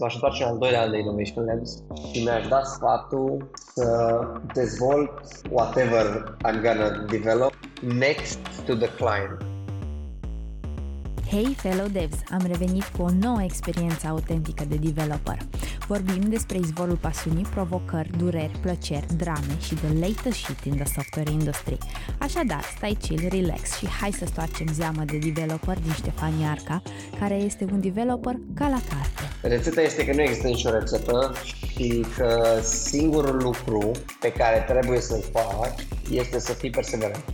M-aș întoarce în al doilea an de Innovation Labs și mi-aș da sfatul să dezvolt whatever I'm gonna develop next to the client. Hei, fellow devs! Am revenit cu o nouă experiență autentică de developer. Vorbim despre izvorul pasiunii, provocări, dureri, plăceri, drame și the latest shit in the software industry. Așadar, stai chill, relax și hai să stoarcem zeamă de developer din Ștefan Iarca, care este un developer ca la carte. Rețeta este că nu există nicio rețetă și că singurul lucru pe care trebuie să-l faci este să fii perseverent.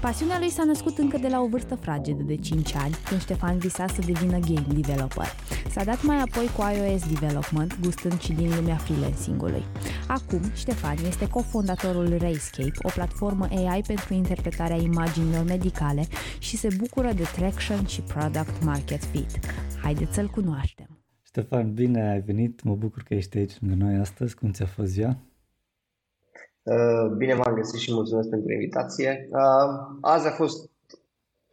Pasiunea lui s-a născut încă de la o vârstă fragedă de 5 ani, când Ștefan visa să devină game developer. S-a dat mai apoi cu iOS development, gustând și din lumea freelancing-ului. Acum, Ștefan este cofondatorul Rayscape, o platformă AI pentru interpretarea imaginilor medicale și se bucură de traction și product market fit. Haideți să-l cunoaștem! Ștefan, bine ai venit, mă bucur că ești aici lângă noi astăzi, cum ți-a fost ziua? Uh, bine v-am găsit și mulțumesc pentru invitație. Uh, azi a fost,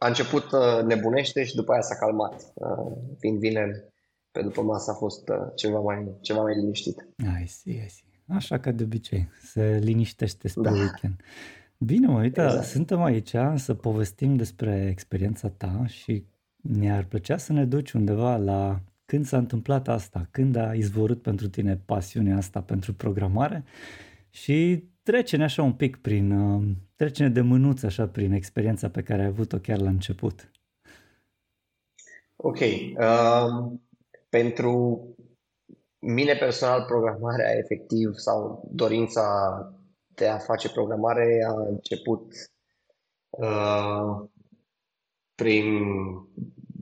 a început uh, nebunește și după aia s-a calmat. Fiind vineri, pe după masă a fost ceva mai, ceva mai liniștit. Ai zi, ai zi. Așa ca de obicei, se liniștește spre da. weekend. Bine, mă, uite, exact. suntem aici să povestim despre experiența ta și ne-ar plăcea să ne duci undeva la când s-a întâmplat asta, când a izvorât pentru tine pasiunea asta pentru programare și trece-ne așa un pic prin, uh, trece-ne de mânuță așa prin experiența pe care ai avut-o chiar la început. Ok. Um, pentru mine personal programarea efectiv sau dorința de a face programare a început uh, prin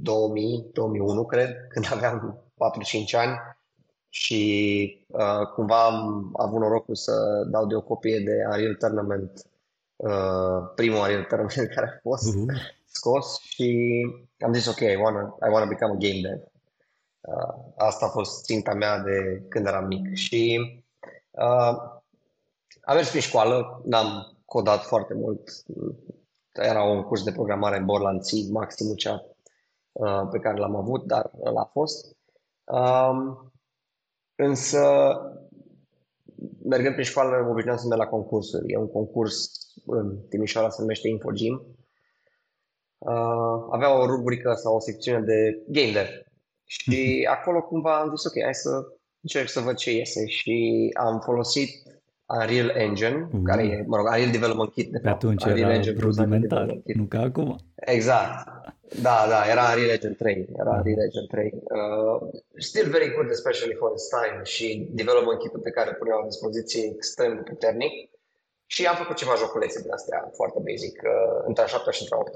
2000, 2001 cred, când aveam 4-5 ani și uh, cumva am avut norocul să dau de o copie de Unreal Tournament, uh, primul Unreal Tournament care a fost uh-huh. scos și am zis ok, I wanna, I wanna become a game dev. Uh, asta a fost ținta mea de când eram mic și uh, am mers prin școală, n-am codat foarte mult, era un curs de programare în Borland C, maximul cea uh, pe care l-am avut, dar ăla a fost. Um, Însă, mergând prin școală, mă obișnuiam să merg la concursuri. E un concurs în Timișoara, se numește Infogym. Uh, avea o rubrică sau o secțiune de game dev. Și mhm. acolo cumva am zis, ok, hai să încerc să văd ce iese. Și am folosit Unreal Engine, uh. care e, mă rog, Unreal Development Kit. De Pe fapt. atunci Unreal era Engine rudimentar, nu ca acum. Exact. Da, da, era Unreal Engine 3. Era Unreal Engine 3. Uh, still very good, especially for its time și development kit pe care puneau la dispoziție extrem de puternic. Și am făcut ceva joculețe din astea foarte basic, uh, între a 7 și între a 8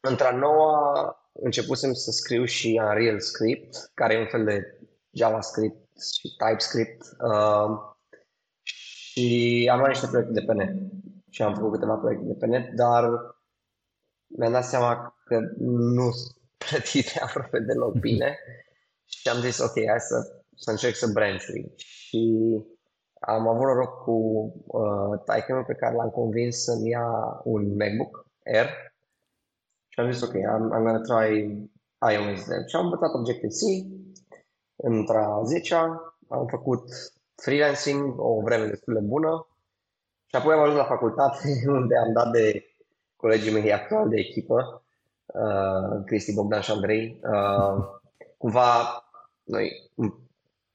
Între a noua începusem să scriu și Unreal Script, care e un fel de JavaScript și TypeScript. Uh, și am luat niște proiecte de pe net. Și am făcut câteva proiecte de pe net, dar mi-am dat seama că nu sunt plătite aproape deloc bine și am zis, ok, hai să, să încerc să branch Și am avut noroc cu uh, taică pe care l-am convins să-mi ia un MacBook Air și am zis, ok, I'm, I'm gonna try iOS then. Și am învățat Objective-C într-a 10 am făcut freelancing o vreme destul de bună și apoi am ajuns la facultate unde am dat de colegii mei actual de echipă, uh, Cristi Bogdan și Andrei. Uh, cumva noi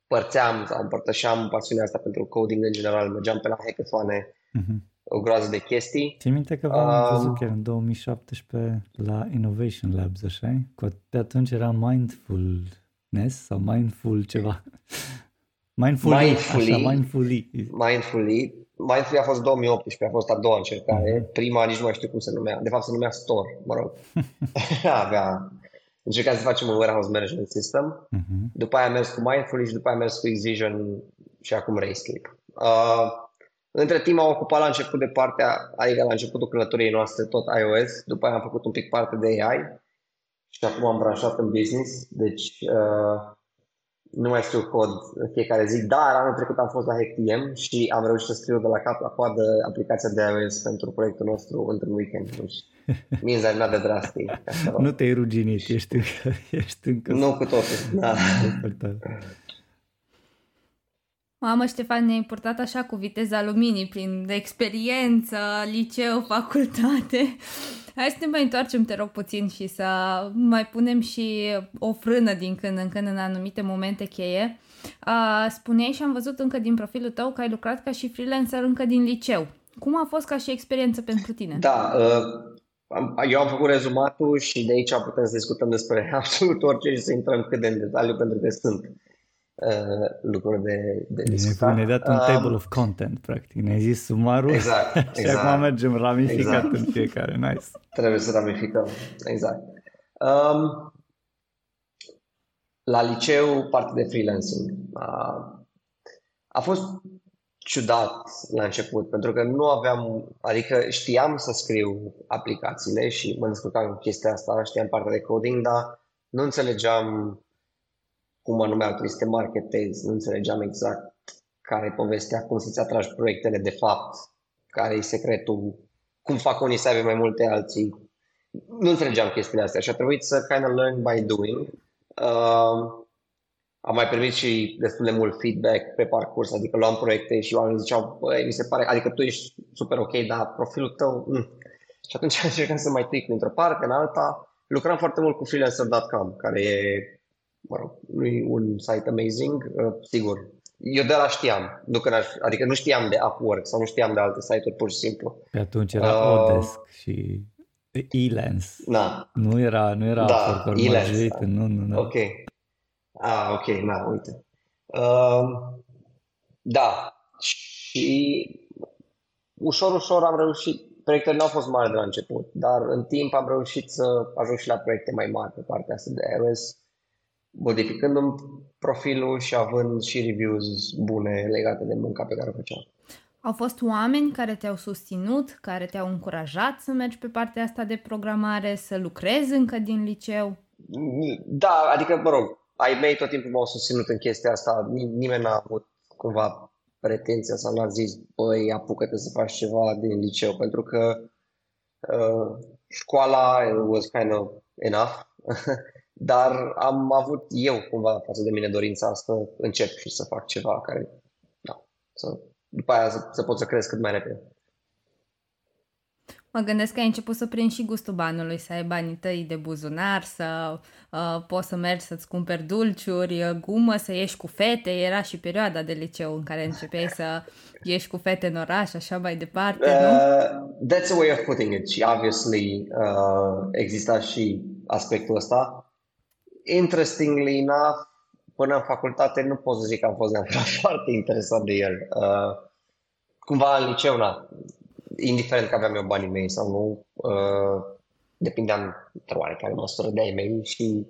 împărțeam sau împărtășeam pasiunea asta pentru coding în general, mergeam pe la hackathone, uh-huh. o groază de chestii. Țin minte că v-am um, văzut chiar în 2017 la Innovation Labs, așa Pe atunci era Mindfulness sau Mindful ceva. Mindfully, mindfully, așa, mindfully. Mindfully. Mindfully a fost 2018, a fost a doua încercare. Uh-huh. Prima nici nu mai știu cum se numea. De fapt se numea Store, mă rog. Avea... Încercam să facem un warehouse management system. Uh-huh. După aia am mers cu Mindfully și după aia am mers cu Excision și acum Rayscape. Uh, între timp am ocupat la început de partea, adică la începutul călătoriei noastre tot iOS, după aia am făcut un pic parte de AI și acum am branșat în business, deci uh, nu mai scriu cod în fiecare zi, dar anul trecut am fost la HackTM și am reușit să scriu de la cap la coadă aplicația de iOS pentru proiectul nostru într-un weekend. Deci, means I'm not that drastic. Nu te-ai ruginit, ești încă... Ești încă nu cu totul, da. Mamă, Ștefan, ne-ai purtat așa cu viteza luminii, prin experiență, liceu, facultate. Hai să ne mai întoarcem, te rog, puțin și să mai punem și o frână din când în când în anumite momente cheie. Spuneai și am văzut încă din profilul tău că ai lucrat ca și freelancer încă din liceu. Cum a fost ca și experiență pentru tine? Da, eu am făcut rezumatul și de aici putem să discutăm despre absolut orice și să intrăm cât de în detaliu pentru că sunt uh, lucruri de, de discutat. Ne-ai dat un um, table of content, practic. Ne-ai zis sumarul exact, și exact, acum mergem ramificat exact. în fiecare. Nice. Trebuie să ramificăm, exact. Um, la liceu, parte de freelancing. Uh, a fost ciudat la început, pentru că nu aveam, adică știam să scriu aplicațiile și mă descurcam cu chestia asta, știam partea de coding, dar nu înțelegeam cum anume ar trebui să te marketezi, nu înțelegeam exact care e povestea, cum să-ți atragi proiectele de fapt, care e secretul, cum fac unii să aibă mai multe alții. Nu înțelegeam chestiile astea și a trebuit să kind of learn by doing. Uh, am mai primit și destul de mult feedback pe parcurs, adică luam proiecte și oamenii ziceau, băi, mi se pare, adică tu ești super ok, dar profilul tău, mm. Și atunci încercam să mai tric într-o parte, în alta. Lucram foarte mult cu freelancer.com, care e mă rog, nu e un site amazing, uh, sigur. Eu de la știam, nu că adică nu știam de Upwork sau nu știam de alte site-uri pur și simplu. Pe atunci era uh, Odesk și Elance. Na. Nu era, nu era da, Upwork Elance, da. nu, nu, nu. Ok. Ah, ok, na, uite. Uh, da, și ușor, ușor am reușit, proiectele nu au fost mari de la început, dar în timp am reușit să ajung și la proiecte mai mari pe partea asta de iOS modificându-mi profilul și având și reviews bune legate de munca pe care o făceam. Au fost oameni care te-au susținut, care te-au încurajat să mergi pe partea asta de programare, să lucrezi încă din liceu? Da, adică, mă rog, ai mei tot timpul m-au susținut în chestia asta. Nimeni n-a avut cumva pretenția sau n-a zis, băi, apucă-te să faci ceva din liceu, pentru că uh, școala was kind of enough dar am avut eu cumva față de mine dorința să încep și să fac ceva care, da, să, după aia să, să pot să cresc cât mai repede. Mă gândesc că ai început să prinzi și gustul banului, să ai banii tăi de buzunar, să uh, poți să mergi să-ți cumperi dulciuri, uh, gumă, să ieși cu fete. Era și perioada de liceu în care începeai să ieși cu fete în oraș, așa mai departe, uh, nu? That's a way of putting it și obviously uh, exista și aspectul ăsta interestingly enough, până în facultate nu pot să zic că am fost neapărat foarte interesat de el. Uh, cumva în liceu, na, indiferent că aveam eu banii mei sau nu, uh, depindeam într-o oarecare măsură de ai mei și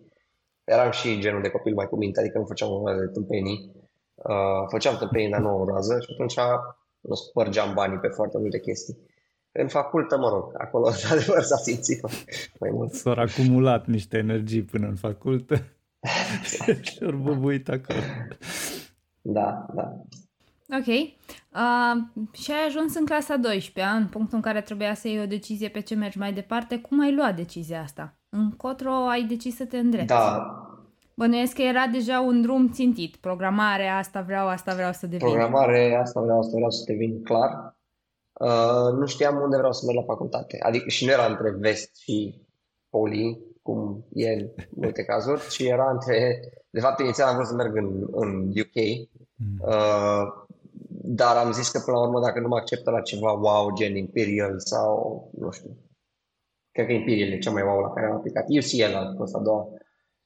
eram și genul de copil mai cu minte, adică nu făceam o de tâmpenii. Uh, făceam tâmpenii, dar nu o rază și atunci nu spărgeam banii pe foarte multe chestii. În facultă, mă rog, acolo, într-adevăr, s-a simțit mai mult. S-au acumulat niște energii până în facultă și au bubuit acolo. Da, da. Ok. Uh, și ai ajuns în clasa 12 în punctul în care trebuia să iei o decizie pe ce mergi mai departe. Cum ai luat decizia asta? Încotro ai decis să te îndrepți? Da. Bănuiesc că era deja un drum țintit. Programare, asta vreau, asta vreau să devin. Programare, asta vreau, asta vreau să devin clar. Uh, nu știam unde vreau să merg la facultate. Adică și nu era între vest și poli, cum e în multe cazuri, ci era între... De fapt, inițial am vrut să merg în, în UK, mm. uh, dar am zis că până la urmă dacă nu mă acceptă la ceva wow, gen Imperial sau, nu știu, cred că Imperial e cea mai wow la care am aplicat. UCL a fost a doua.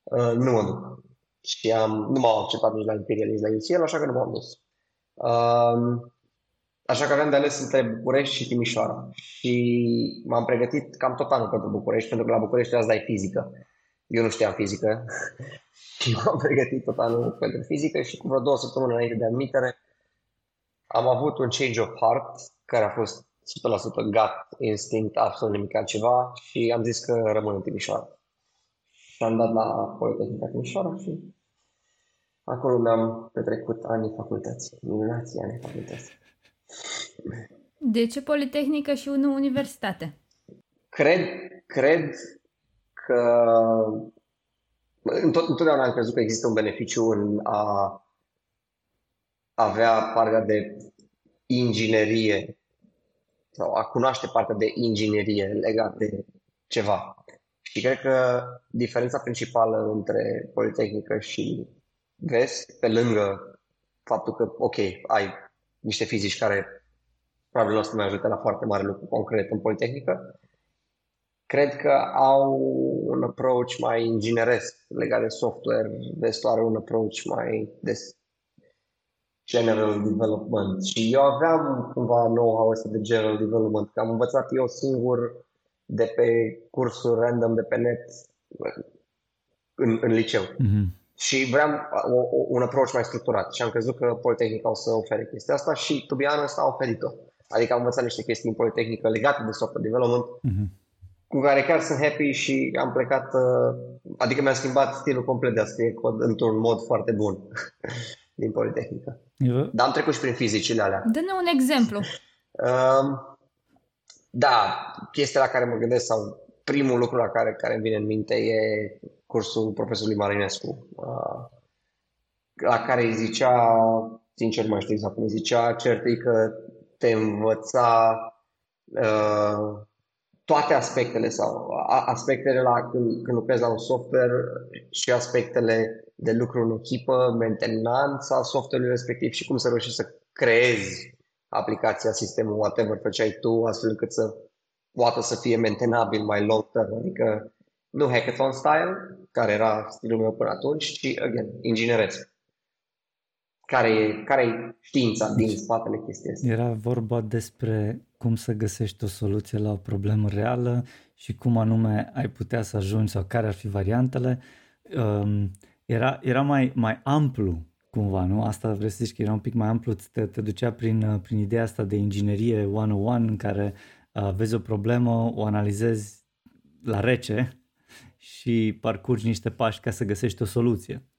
Uh, nu mă duc. Și am, nu m-au acceptat nici la Imperial, nici la UCL, așa că nu m-am dus. Uh, Așa că aveam de ales între București și Timișoara. Și m-am pregătit cam tot anul pentru București, pentru că la București azi dai fizică. Eu nu știam fizică și m-am pregătit tot anul pentru fizică și cu vreo două săptămâni înainte de admitere am avut un change of heart care a fost 100% gut instinct, absolut nimic altceva și am zis că rămân în Timișoara. Și am dat la Politehnica Timișoara și acolo mi-am petrecut ani facultății, minunații ani facultății. De ce Politehnică și nu universitate? Cred, cred că întotdeauna am crezut că există un beneficiu în a avea partea de inginerie sau a cunoaște partea de inginerie legată de ceva. Și cred că diferența principală între Politehnică și Vest, pe lângă faptul că, ok, ai niște fizici care probabil nu o să mai ajute la foarte mare lucru concret în Politehnică, cred că au un approach mai ingineresc legat de software, Vestul are un approach mai de general development și eu aveam cumva know-how ăsta de general development, că am învățat eu singur de pe cursuri random de pe net în, în liceu. Mm-hmm. Și vreau o, o, un approach mai structurat și am crezut că Politehnica o să ofere chestia asta și to be honest a oferit-o. Adică am învățat niște chestii în Politehnică legate de software development mm-hmm. cu care chiar sunt happy și am plecat, uh, adică mi-a schimbat stilul complet de a scrie cod într-un mod foarte bun din Politehnică. Eu... Dar am trecut și prin fizicile alea. Dă-ne un exemplu. Um, da, chestia la care mă gândesc sau primul lucru la care, care îmi vine în minte e cursul profesorului Marinescu, uh, la care îi zicea, sincer mai știu exact cum îi zicea, cert că te învăța uh, toate aspectele sau aspectele la când, când lucrezi la un software și aspectele de lucru în echipă, mentenanța software-ului respectiv și cum să reușești să creezi aplicația, sistemul, whatever făceai tu, astfel încât să poată să fie mentenabil mai long term, adică nu hackathon style, care era stilul meu până atunci, ci, again, ingineresc. Care e, care e știința din spatele chestiei astea? Era vorba despre cum să găsești o soluție la o problemă reală și cum anume ai putea să ajungi sau care ar fi variantele. Um, era, era mai, mai amplu cumva, nu? Asta vrei să zici că era un pic mai amplu, te, te ducea prin, prin ideea asta de inginerie 101 în care uh, vezi o problemă, o analizezi la rece și parcurgi niște pași ca să găsești o soluție.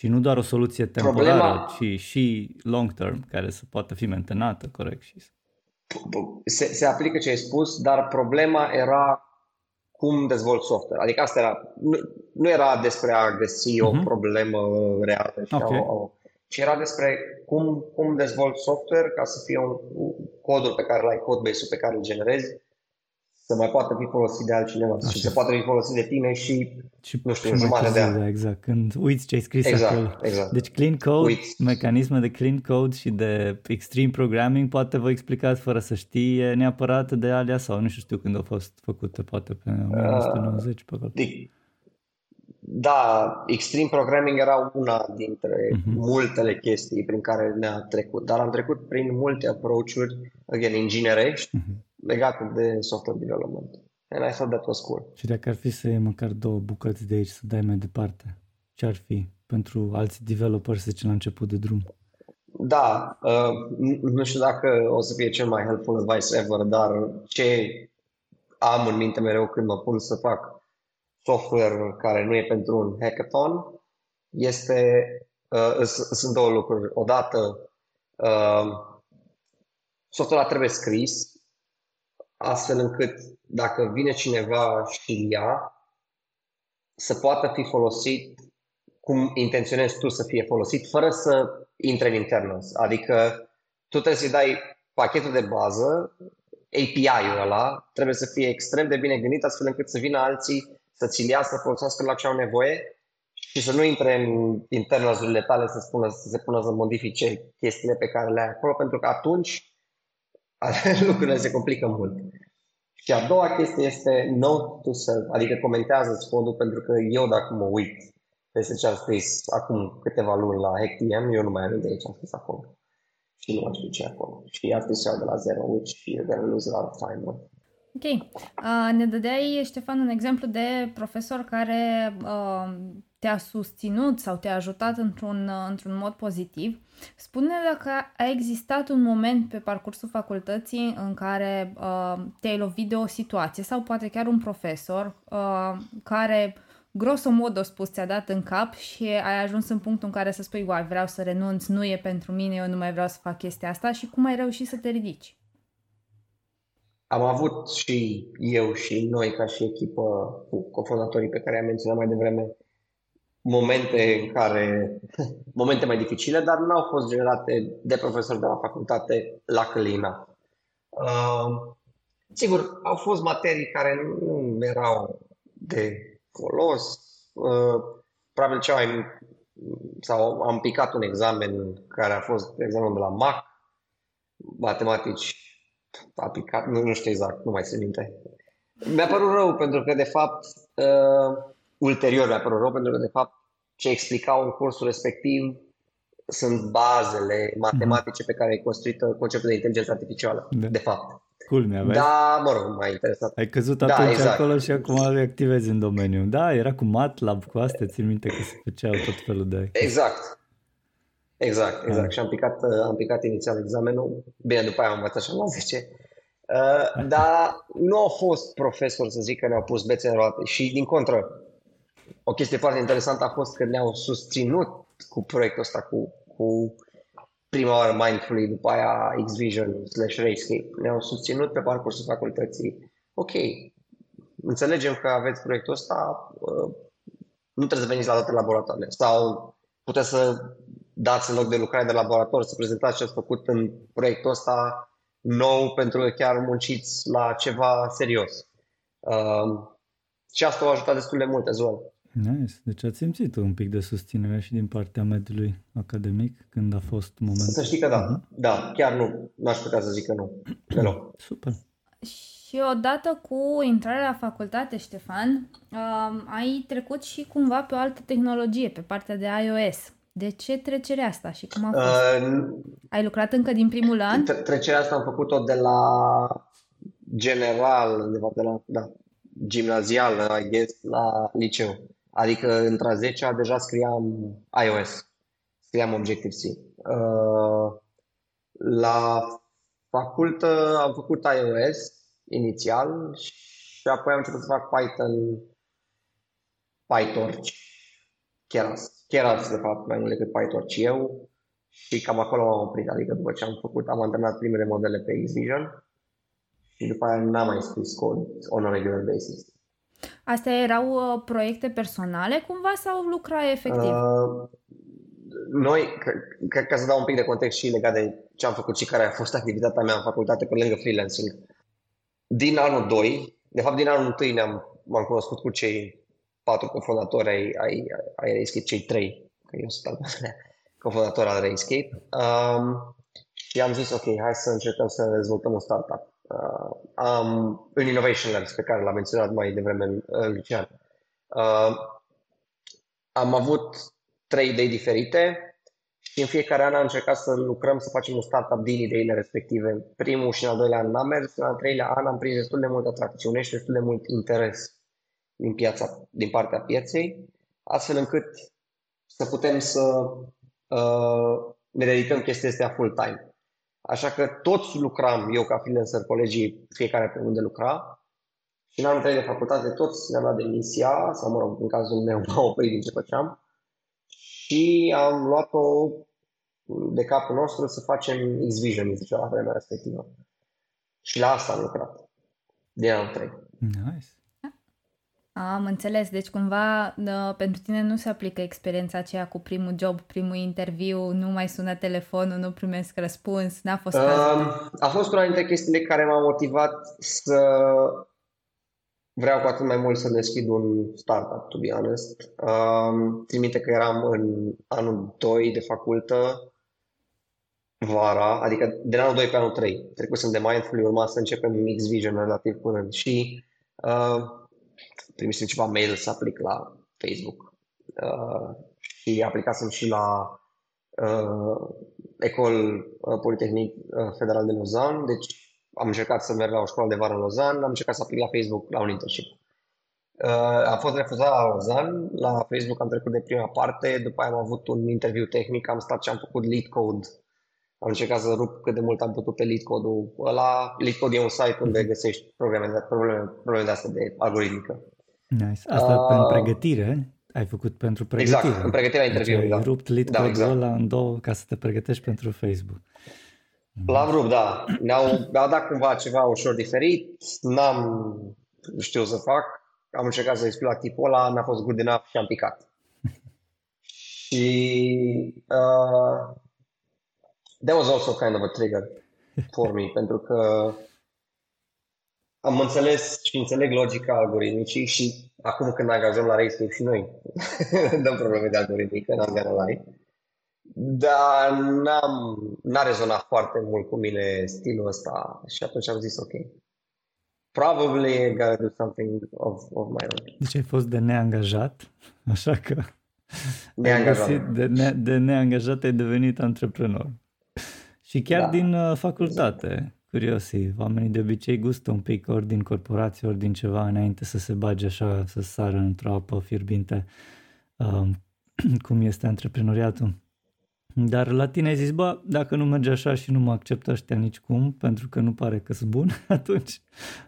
Și nu doar o soluție temporară, Problema... ci și long term, care să poată fi mentenată corect. Și... Se, se aplică ce ai spus, dar problema era cum dezvolt software. Adică asta era, nu, nu era despre a găsi uh-huh. o mhm. problemă reală, și okay. o, o, ci era despre cum, cum dezvolt software ca să fie un, codul pe care l-ai, codebase-ul pe care îl generezi, să mai poată fi folosit de altcineva Așa. și să poată fi folosit de tine și, și nu știu, jumătate de an. Exact, când uiți ce ai scris exact, acolo. Exact. Deci clean code, uiți. mecanisme de clean code și de extreme programming poate vă explicați fără să știe neapărat de alea sau nu știu când au fost făcute, poate pe 1990 uh, pe acolo. Da, extreme programming era una dintre uh-huh. multele chestii prin care ne-a trecut, dar am trecut prin multe approach-uri, again, inginerești, uh-huh legate de software development. And I thought that was cool. Și dacă ar fi să iei măcar două bucăți de aici să dai mai departe, ce ar fi pentru alți developeri, să zicem, la început de drum? Da, uh, nu știu dacă o să fie cel mai helpful advice ever, dar ce am în minte mereu când mă pun să fac software care nu e pentru un hackathon este, uh, sunt două lucruri. Odată, uh, software trebuie scris astfel încât dacă vine cineva și ia, să poată fi folosit cum intenționezi tu să fie folosit, fără să intre în internals. Adică tu trebuie să-i dai pachetul de bază, API-ul ăla, trebuie să fie extrem de bine gândit astfel încât să vină alții să ți-l ia, să folosească la ce au nevoie și să nu intre în internals tale să, spună, să se pună să modifice chestiile pe care le ai acolo, pentru că atunci lucrurile se complică mult. Și a doua chestie este note to self, adică comentează codul pentru că eu dacă mă uit peste ce am scris acum câteva luni la HackTM, eu nu mai am de ce am scris acolo. Și nu mai știu ce acolo. Și ar trebui să de la zero, which you're going to lose a lot of time with. Ok. Uh, ne dădeai, Ștefan, un exemplu de profesor care uh, te-a susținut sau te-a ajutat într-un, uh, într-un mod pozitiv. Spune dacă a existat un moment pe parcursul facultății în care uh, te-ai lovit de o situație sau poate chiar un profesor uh, care grosomodo spus, ți-a dat în cap și ai ajuns în punctul în care să spui, uai, vreau să renunț, nu e pentru mine, eu nu mai vreau să fac chestia asta și cum ai reușit să te ridici? Am avut și eu și noi ca și echipă cu cofondatorii pe care am menționat mai devreme momente în care, momente mai dificile, dar nu au fost generate de profesori de la facultate la Călina. Uh, sigur, au fost materii care nu erau de folos. Uh, probabil cea mai sau am picat un examen care a fost examenul de la MAC, matematici, a picat, nu, nu știu exact, nu mai se minte. Mi-a părut rău pentru că, de fapt, uh, ulterior mi-a părut rău pentru că, de fapt, ce explicau în cursul respectiv sunt bazele matematice pe care e construită conceptul de inteligență artificială, da. de fapt. Culmea, vezi? Da, mă rog, mai interesat. Ai căzut da, atunci exact. acolo și acum reactivezi în domeniu. Da, era cu MATLAB, cu astea, țin minte că se făceau tot felul de... Exact. Exact, exact. Da. Și am picat, am picat inițial examenul. Bine, după aia am învățat și la 10. Uh, dar nu au fost profesori, să zic, că ne-au pus bețe în roate. Și, din contră, o chestie foarte interesantă a fost că ne-au susținut cu proiectul ăsta, cu, cu prima oară Mindfully, după aia X-Vision slash Rayscape. Ne-au susținut pe parcursul facultății. Ok, înțelegem că aveți proiectul ăsta, uh, nu trebuie să veniți la toate laboratoarele sau puteți să dați în loc de lucrare de laborator, să prezentați ce ați făcut în proiectul ăsta nou pentru că chiar munciți la ceva serios. Uh, și asta a ajutat destul de mult as well. Nice. Deci ați simțit un pic de susținere și din partea mediului academic când a fost momentul? Să știi că da. Uh-huh. Da, chiar nu. N-aș putea să zic că nu. Deloc. Super. Și odată cu intrarea la facultate, Ștefan, uh, ai trecut și cumva pe o altă tehnologie, pe partea de iOS. De ce trecerea asta și cum a fost? Uh, ai lucrat încă din primul an? Trecerea asta am făcut-o de la general, de fapt de la, da, gimnazial, I guess, la liceu. Adică între a 10 deja scriam iOS, scriam Objective-C. Uh, la facultă am făcut iOS inițial și apoi am început să fac Python, PyTorch, Keras. Keras, de fapt, mai mult decât PyTorch eu și cam acolo m-am oprit. Adică după ce am făcut, am antrenat primele modele pe Xvision și după aia n-am mai scris cod on a regular basis. Astea erau uh, proiecte personale cumva sau lucra efectiv? Uh, noi, ca, ca să dau un pic de context și legat de ce am făcut și care a fost activitatea mea în facultate pe lângă freelancing. Din anul 2, de fapt din anul 1 ne-am, m-am cunoscut cu cei patru cofondatori ai, ai, ai Rayscape, cei trei, că eu sunt al cofondator al Rayscape. Um, și am zis, ok, hai să încercăm să dezvoltăm un startup uh, um, în Innovation Labs, pe care l-a menționat mai devreme uh, Lucian. Uh, am avut trei idei diferite și în fiecare an am încercat să lucrăm, să facem un startup din ideile respective. Primul și în al doilea an n-am mers, în al treilea an am prins destul de multă atracțiune și destul de mult interes din, piața, din partea pieței, astfel încât să putem să uh, ne dedicăm chestia astea full-time. Așa că toți lucram, eu ca freelancer, colegii, fiecare pe unde lucra. Și în anul 3 de facultate toți ne-am dat demisia, sau mă rog, în cazul meu m-am oprit din ce făceam. Și am luat-o de capul nostru să facem X-Vision, zicea la vremea respectivă. Și la asta am lucrat, din anul 3. Nice. Am înțeles, deci cumva uh, pentru tine nu se aplică experiența aceea cu primul job, primul interviu, nu mai sună telefonul, nu primesc răspuns, n-a fost uh, A fost una dintre chestiile care m-a motivat să vreau cu atât mai mult să deschid un startup, to be honest. Uh, țin minte că eram în anul 2 de facultă, vara, adică de anul 2 pe anul 3. Trecusem de Mindful, urma să începem Mix Vision relativ curând și uh, trimisem ceva mail să aplic la Facebook uh, și aplicasem și la uh, Ecol uh, Politehnic uh, Federal de Lausanne, deci am încercat să merg la o școală de vară în Lausanne, am încercat să aplic la Facebook la un internship. Uh, am fost refuzat la Lausanne, la Facebook am trecut de prima parte, după aia am avut un interviu tehnic, am stat și am făcut lead code. Am încercat să rup cât de mult am putut pe lead code-ul ăla. Lead code e un site unde găsești probleme, probleme, probleme de astea de algoritmică. Nice. Asta uh, pentru pregătire? Ai făcut pentru pregătire? Exact, în pregătirea deci interviului, deci ai da. rupt lead da, exact. ăla în două ca să te pregătești pentru Facebook. L-am rupt, da. Ne-au, mi-au dat cumva ceva ușor diferit, n-am știu să fac, am încercat să explic la tipul ăla, mi-a fost good enough și am picat. și uh, that was also kind of a trigger for me, pentru că am înțeles și înțeleg logica algoritmicii și acum când angajăm la Racing și noi dăm probleme de algoritmică, n-am gana lie. Dar n-am, n-a rezonat foarte mult cu mine stilul ăsta și atunci am zis ok. Probably I gotta do something of, of my own. Deci ai fost de neangajat, așa că neangajat. de, ne, de neangajat ai devenit antreprenor. Și chiar da. din uh, facultate, curiosi, oamenii de obicei gustă un pic ori din corporație, ori din ceva înainte să se bage așa, să sară într-o apă fierbinte, um, cum este antreprenoriatul. Dar la tine ai zis, bă, dacă nu merge așa și nu mă acceptă ăștia nicicum, pentru că nu pare că sunt bun, atunci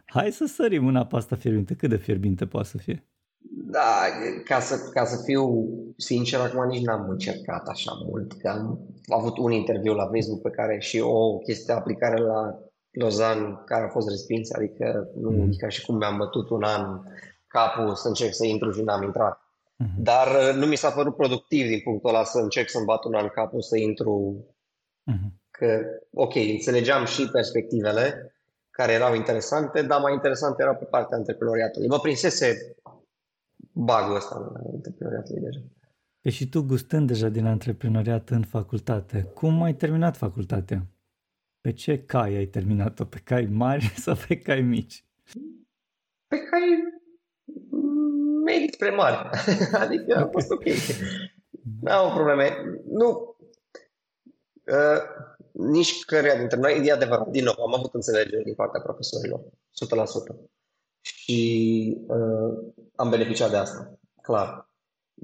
hai să sărim în apa asta fierbinte. Cât de fierbinte poate să fie? Da, ca să, ca să fiu sincer, acum nici n-am încercat așa mult, că am avut un interviu la Facebook pe care și o chestie de aplicare la Lozan care a fost respins, adică nu mm. ca și cum mi-am bătut un an capul să încerc să intru și n-am intrat. Mm-hmm. Dar uh, nu mi s-a părut productiv din punctul ăla să încerc să-mi bat un an capul să intru. Mm-hmm. Că, ok, înțelegeam și perspectivele care erau interesante, dar mai interesant era pe partea antreprenoriatului. Mă prinsese bagul ăsta în antreprenoriatului deja. Pe și tu gustând deja din antreprenoriat în facultate, cum ai terminat facultatea? Pe ce cai ai terminat-o? Pe cai mari sau pe cai mici? Pe cai medic spre mari. adică a fost ok. Nu am probleme. Nu. Uh, nici căreia dintre noi, e adevărat, din nou, am avut înțelegere din partea profesorilor, 100%. Și uh, am beneficiat de asta, clar.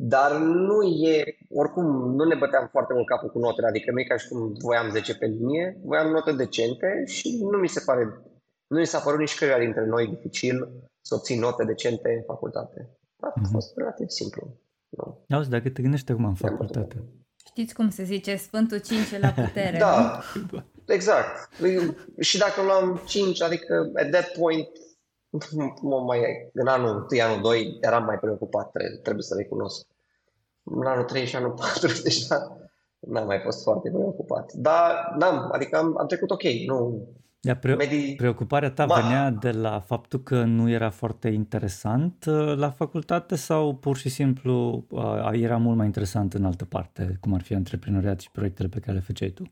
Dar nu e, oricum, nu ne băteam foarte mult capul cu notele, adică nu e ca și cum voiam 10 pe linie, voiam note decente și nu mi se pare, nu mi s-a părut nici căruia dintre noi dificil să obțin note decente în facultate. A mhm. fost mm-hmm. relativ simplu. Nu. Auzi, dacă te gândești acum în facultate. Știți cum se zice, Sfântul 5 la putere. da, exact. Și dacă luam 5, adică at that point mă mai, în anul 1, anul 2, eram mai preocupat, trebuie, trebuie să recunosc. În anul 3 și anul 4 deja n-am mai fost foarte preocupat. Dar n-am, adică am, am trecut ok, nu... Ia pre- medii... Preocuparea ta Ma... venea de la faptul că nu era foarte interesant uh, la facultate sau pur și simplu uh, era mult mai interesant în altă parte, cum ar fi antreprenoriat și proiectele pe care le făceai tu?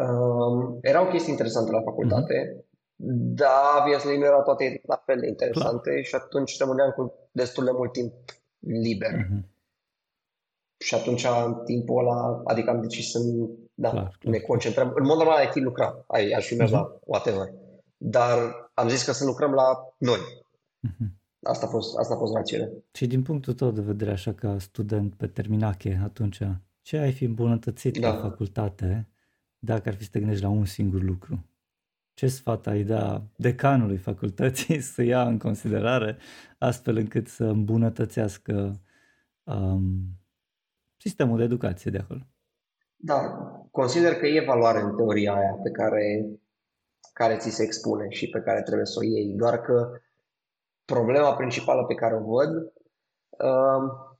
Um, erau chestii interesante la facultate. Uh-huh. Da, obviously nu erau toate la fel de interesante Clar. și atunci rămâneam cu destul de mult timp liber. Mm-hmm. Și atunci, în timpul ăla, adică am decis să da, clar, ne concentrăm. În mod normal, ai fi lucra, ai, aș fi mers mm-hmm. la whatever. Dar am zis că să lucrăm la noi. Mm-hmm. Asta a fost, asta a fost rațiunea. Și din punctul tău de vedere, așa ca student pe terminache, atunci, ce ai fi îmbunătățit da. la facultate dacă ar fi să te gândești la un singur lucru? Ce sfat ai da decanului facultății să ia în considerare astfel încât să îmbunătățească um, sistemul de educație de acolo? Da, consider că e valoare în teoria aia pe care, care ți se expune și pe care trebuie să o iei, doar că problema principală pe care o văd um,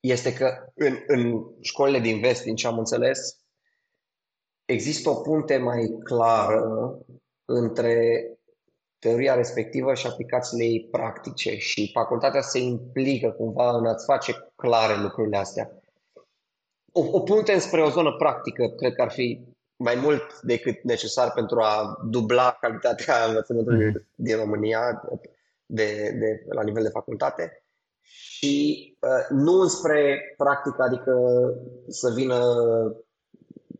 este că în, în școlile din vest, din ce am înțeles, există o punte mai clară între teoria respectivă și aplicațiile ei practice și facultatea se implică cumva în a-ți face clare lucrurile astea. O, o punte înspre o zonă practică cred că ar fi mai mult decât necesar pentru a dubla calitatea învățământului mm. din România de, de, la nivel de facultate și uh, nu înspre practică, adică să vină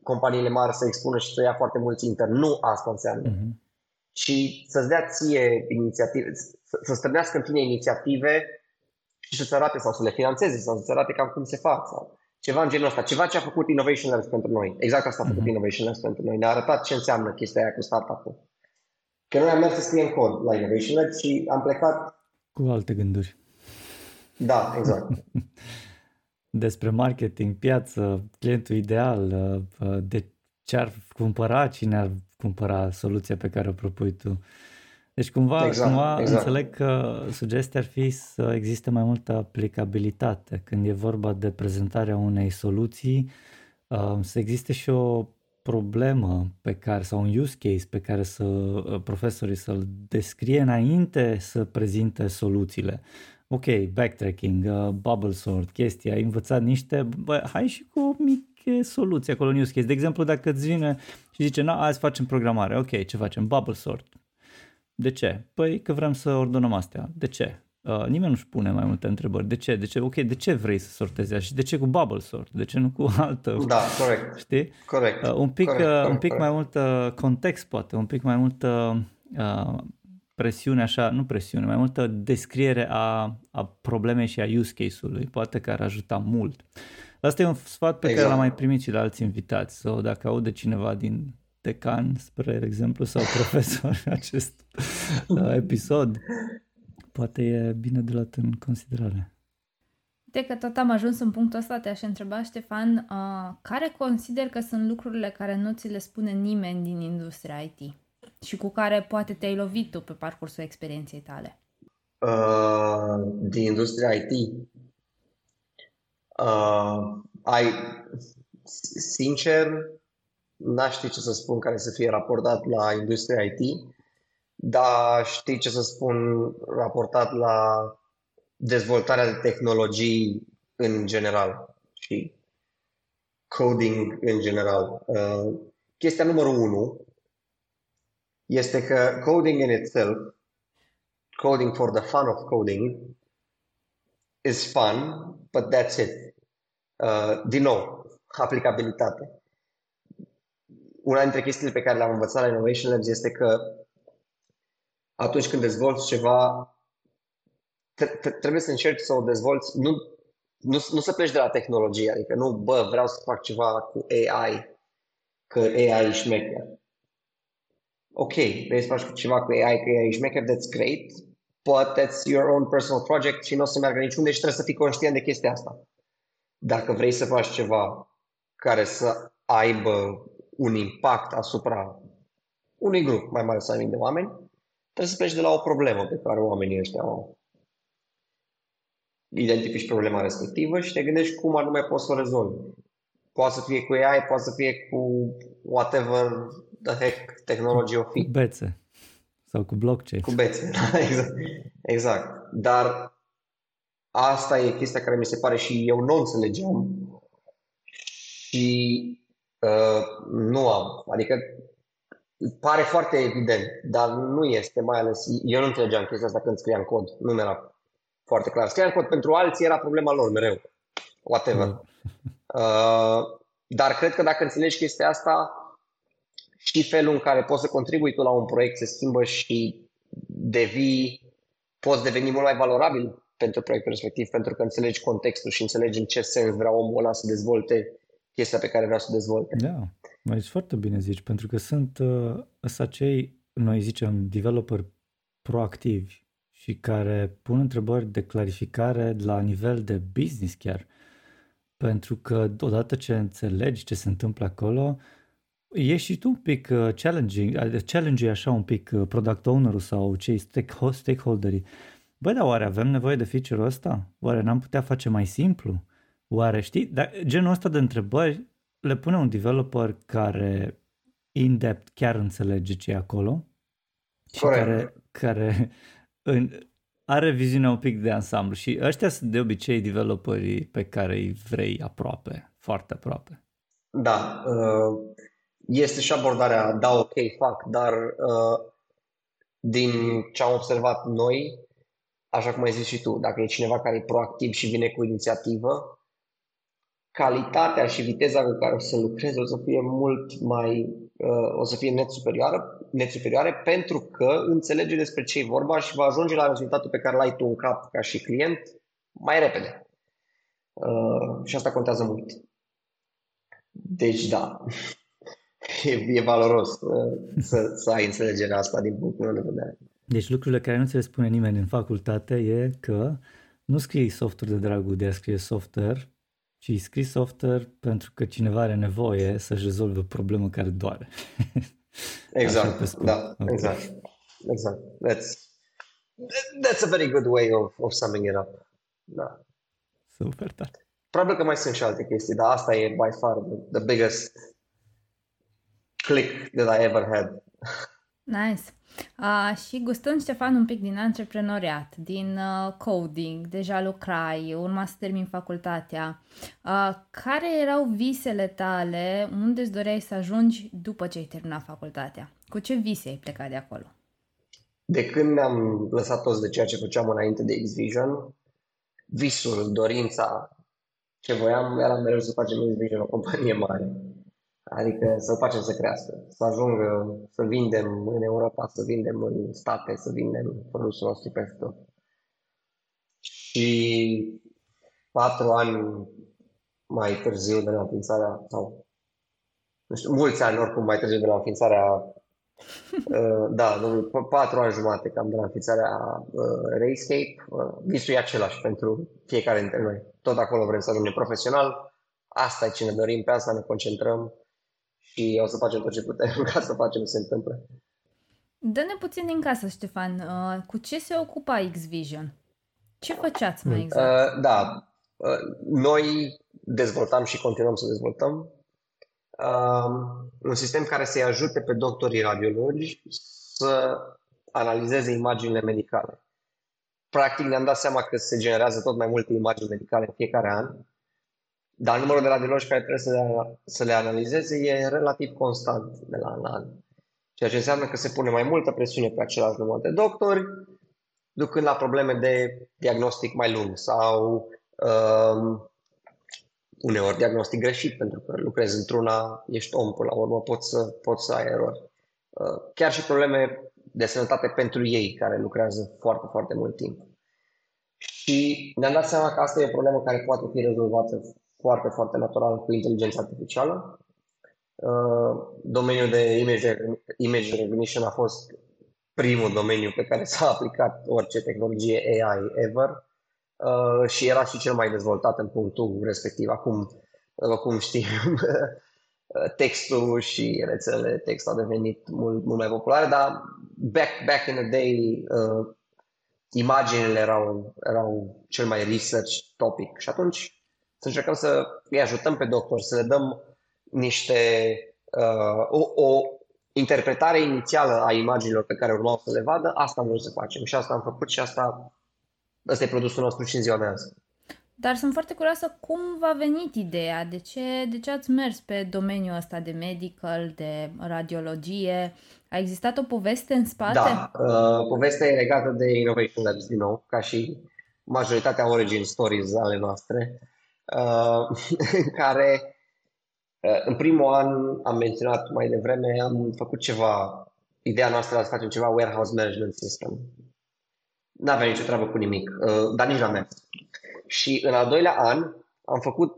companiile mari să expună și să ia foarte mulți intern. Nu asta înseamnă. Uh-huh. Și să-ți dea ție inițiative, să, să strânească în tine inițiative și să-ți arate sau să le financeze sau să-ți arate cam cum se fac sau ceva în genul ăsta. Ceva ce a făcut Innovation Labs pentru noi. Exact asta a făcut uh-huh. Innovation Labs pentru noi. Ne-a arătat ce înseamnă chestia aia cu startup-ul. Că noi am mers să scriem cod la Innovation Labs și am plecat cu alte gânduri. Da, exact. Despre marketing, piață, clientul ideal, uh, de ce ar cumpăra, cine ar cumpăra soluția pe care o propui tu. Deci cumva, exact, cumva exact. înțeleg că sugestia ar fi să existe mai multă aplicabilitate când e vorba de prezentarea unei soluții, uh, să existe și o problemă pe care sau un use case pe care să uh, profesorii să-l descrie înainte să prezinte soluțiile. Ok, backtracking, uh, bubble sort, chestia, ai învățat niște, bă, hai și cu o mică soluție acolo în use case. De exemplu, dacă îți vine și zice, na, azi facem programare, ok, ce facem? Bubble sort. De ce? Păi că vrem să ordonăm astea. De ce? Uh, nimeni nu-și pune mai multe întrebări. De ce? De ce? Ok, de ce vrei să sortezi așa? Și de ce cu bubble sort? De ce nu cu altă? Da, corect. Știi? Corect. Uh, un pic, corect, uh, corect, un pic corect. mai mult uh, context poate, un pic mai multă uh, presiune așa, nu presiune, mai multă descriere a, a problemei și a use case-ului. Poate că ar ajuta mult. Asta e un sfat pe exact. care l-am mai primit și la alți invitați. Sau dacă aude cineva din decan, spre exemplu, sau profesor acest uh, episod, poate e bine de luat în considerare. De că tot am ajuns în punctul ăsta, te-aș întreba, Ștefan, uh, care consider că sunt lucrurile care nu ți le spune nimeni din industria IT și cu care poate te-ai lovit tu pe parcursul experienței tale? Uh, din industria IT? Uh, ai, sincer, n-aș ști ce să spun care să fie raportat la industria IT, dar știi ce să spun raportat la dezvoltarea de tehnologii în general și coding în general. Uh, chestia numărul unu este că coding in itself, coding for the fun of coding, is fun, but that's it. Uh, din nou, aplicabilitate. Una dintre chestiile pe care le-am învățat la Innovation Labs este că atunci când dezvolți ceva, trebuie să încerci să o dezvolți, nu, nu, nu să pleci de la tehnologie, adică nu, bă, vreau să fac ceva cu AI, că AI e șmecher. Ok, vrei să faci ceva cu AI, că AI e șmecher, that's great, but that's your own personal project și nu o să meargă niciunde și trebuie să fii conștient de chestia asta. Dacă vrei să faci ceva care să aibă un impact asupra unui grup mai mare sau de oameni, trebuie să pleci de la o problemă pe care oamenii ăștia o identifici problema respectivă și te gândești cum anume poți să o rezolvi. Poate să fie cu AI, poate să fie cu whatever the heck tehnologie o fi. Cu bețe sau cu blockchain. Cu bețe, da, exact. exact. Dar asta e chestia care mi se pare și eu nu înțelegeam și uh, nu am. Adică pare foarte evident, dar nu este, mai ales, eu nu înțelegeam chestia asta când scriam cod, nu mi-era foarte clar. Scriam cod pentru alții, era problema lor mereu, whatever. Mm. Uh, dar cred că dacă înțelegi chestia asta, și felul în care poți să contribui tu la un proiect se schimbă și devii, poți deveni mult mai valorabil pentru proiectul respectiv, pentru că înțelegi contextul și înțelegi în ce sens vrea omul ăla să dezvolte chestia pe care vrea să o dezvolte. Da, mai foarte bine zici, pentru că sunt uh, acei, noi zicem, developer proactivi și care pun întrebări de clarificare la nivel de business chiar. Pentru că odată ce înțelegi ce se întâmplă acolo, ești și tu un pic uh, challenging, uh, challenge așa un pic uh, product owner-ul sau cei stakeholderii. Băi, dar oare avem nevoie de feature-ul ăsta? Oare n-am putea face mai simplu? Oare știi? Dar genul ăsta de întrebări le pune un developer care in-depth chiar înțelege ce e acolo și Corect. care, care în, are viziunea un pic de ansamblu și ăștia sunt de obicei developerii pe care îi vrei aproape, foarte aproape. Da, este și abordarea, da, ok, fac, dar din ce am observat noi, așa cum ai zis și tu, dacă e cineva care e proactiv și vine cu inițiativă, calitatea și viteza cu care o să lucreze o să fie mult mai, uh, o să fie net superioară, net superioare pentru că înțelege despre ce e vorba și va ajunge la rezultatul pe care l-ai tu în cap ca și client mai repede. Uh, și asta contează mult. Deci da, e, e valoros uh, să, să ai înțelegerea asta din punctul meu de vedere. Deci lucrurile care nu ți le spune nimeni în facultate e că nu scrii software de dragul de a scrie software, ci scrii software pentru că cineva are nevoie să-și rezolve o problemă care doare. Exact, da, okay. exact, exact. That's, that's a very good way of, of summing it up. Da. Super tare. Probabil că mai sunt și alte chestii, dar asta e by far the, the biggest click that I ever had. Nice. Uh, și gustând, Ștefan, un pic din antreprenoriat, din uh, coding, deja lucrai, urma să termin facultatea. Uh, care erau visele tale? Unde îți doreai să ajungi după ce ai terminat facultatea? Cu ce vise ai plecat de acolo? De când am lăsat toți de ceea ce făceam înainte de X-Vision, visul, dorința, ce voiam era mereu să facem X-Vision o companie mare Adică să facem să crească, să ajungă, să vindem în Europa, să vindem în state, să vindem produsul nostru peste tot. Și patru ani mai târziu de la înființarea, sau nu știu, mulți ani oricum mai târziu de la înființarea, uh, da, patru ani jumate cam de la înființarea uh, Rayscape, uh, visul e același pentru fiecare dintre noi. Tot acolo vrem să ajungem profesional, asta e ce ne dorim, pe asta ne concentrăm și o să facem tot ce putem ca să facem să se întâmple. Dă-ne puțin din casă, Ștefan. Uh, cu ce se ocupa X-Vision? Ce făceați mai exact? Uh, da, uh, noi dezvoltam și continuăm să dezvoltăm uh, un sistem care să-i ajute pe doctorii radiologi să analizeze imaginile medicale. Practic ne-am dat seama că se generează tot mai multe imagini medicale în fiecare an dar numărul de radiologi care trebuie să le, să le analizeze e relativ constant de la an la an. Ceea ce înseamnă că se pune mai multă presiune pe același număr de doctori, ducând la probleme de diagnostic mai lung sau um, uneori diagnostic greșit, pentru că lucrezi într-una, ești om până la urmă, poți să, poți să ai erori. Uh, chiar și probleme de sănătate pentru ei, care lucrează foarte, foarte mult timp. Și ne-am dat seama că asta e o problemă care poate fi rezolvată foarte, foarte natural cu inteligența artificială. Uh, domeniul de image, image recognition a fost primul domeniu pe care s-a aplicat orice tehnologie AI ever uh, și era și cel mai dezvoltat în punctul respectiv. Acum, cum știm, textul și rețelele text au devenit mult, mult mai populare, dar back, back in the day uh, imaginile erau, erau cel mai research topic și atunci să încercăm să îi ajutăm pe doctor, să le dăm niște uh, o, o interpretare inițială a imaginilor pe care urmau să le vadă, asta am vrut să facem și asta am făcut și asta, asta e produsul nostru și în ziua de azi. Dar sunt foarte curioasă cum v-a venit ideea, de ce, de ce ați mers pe domeniul ăsta de medical, de radiologie, a existat o poveste în spate? Da, uh, povestea e legată de Innovation Labs din nou, ca și majoritatea origin stories ale noastre. Uh, în care uh, în primul an am menționat mai devreme, am făcut ceva, ideea noastră era să facem ceva warehouse management system. Nu avea nicio treabă cu nimic, uh, dar nici la mers. Și în al doilea an am făcut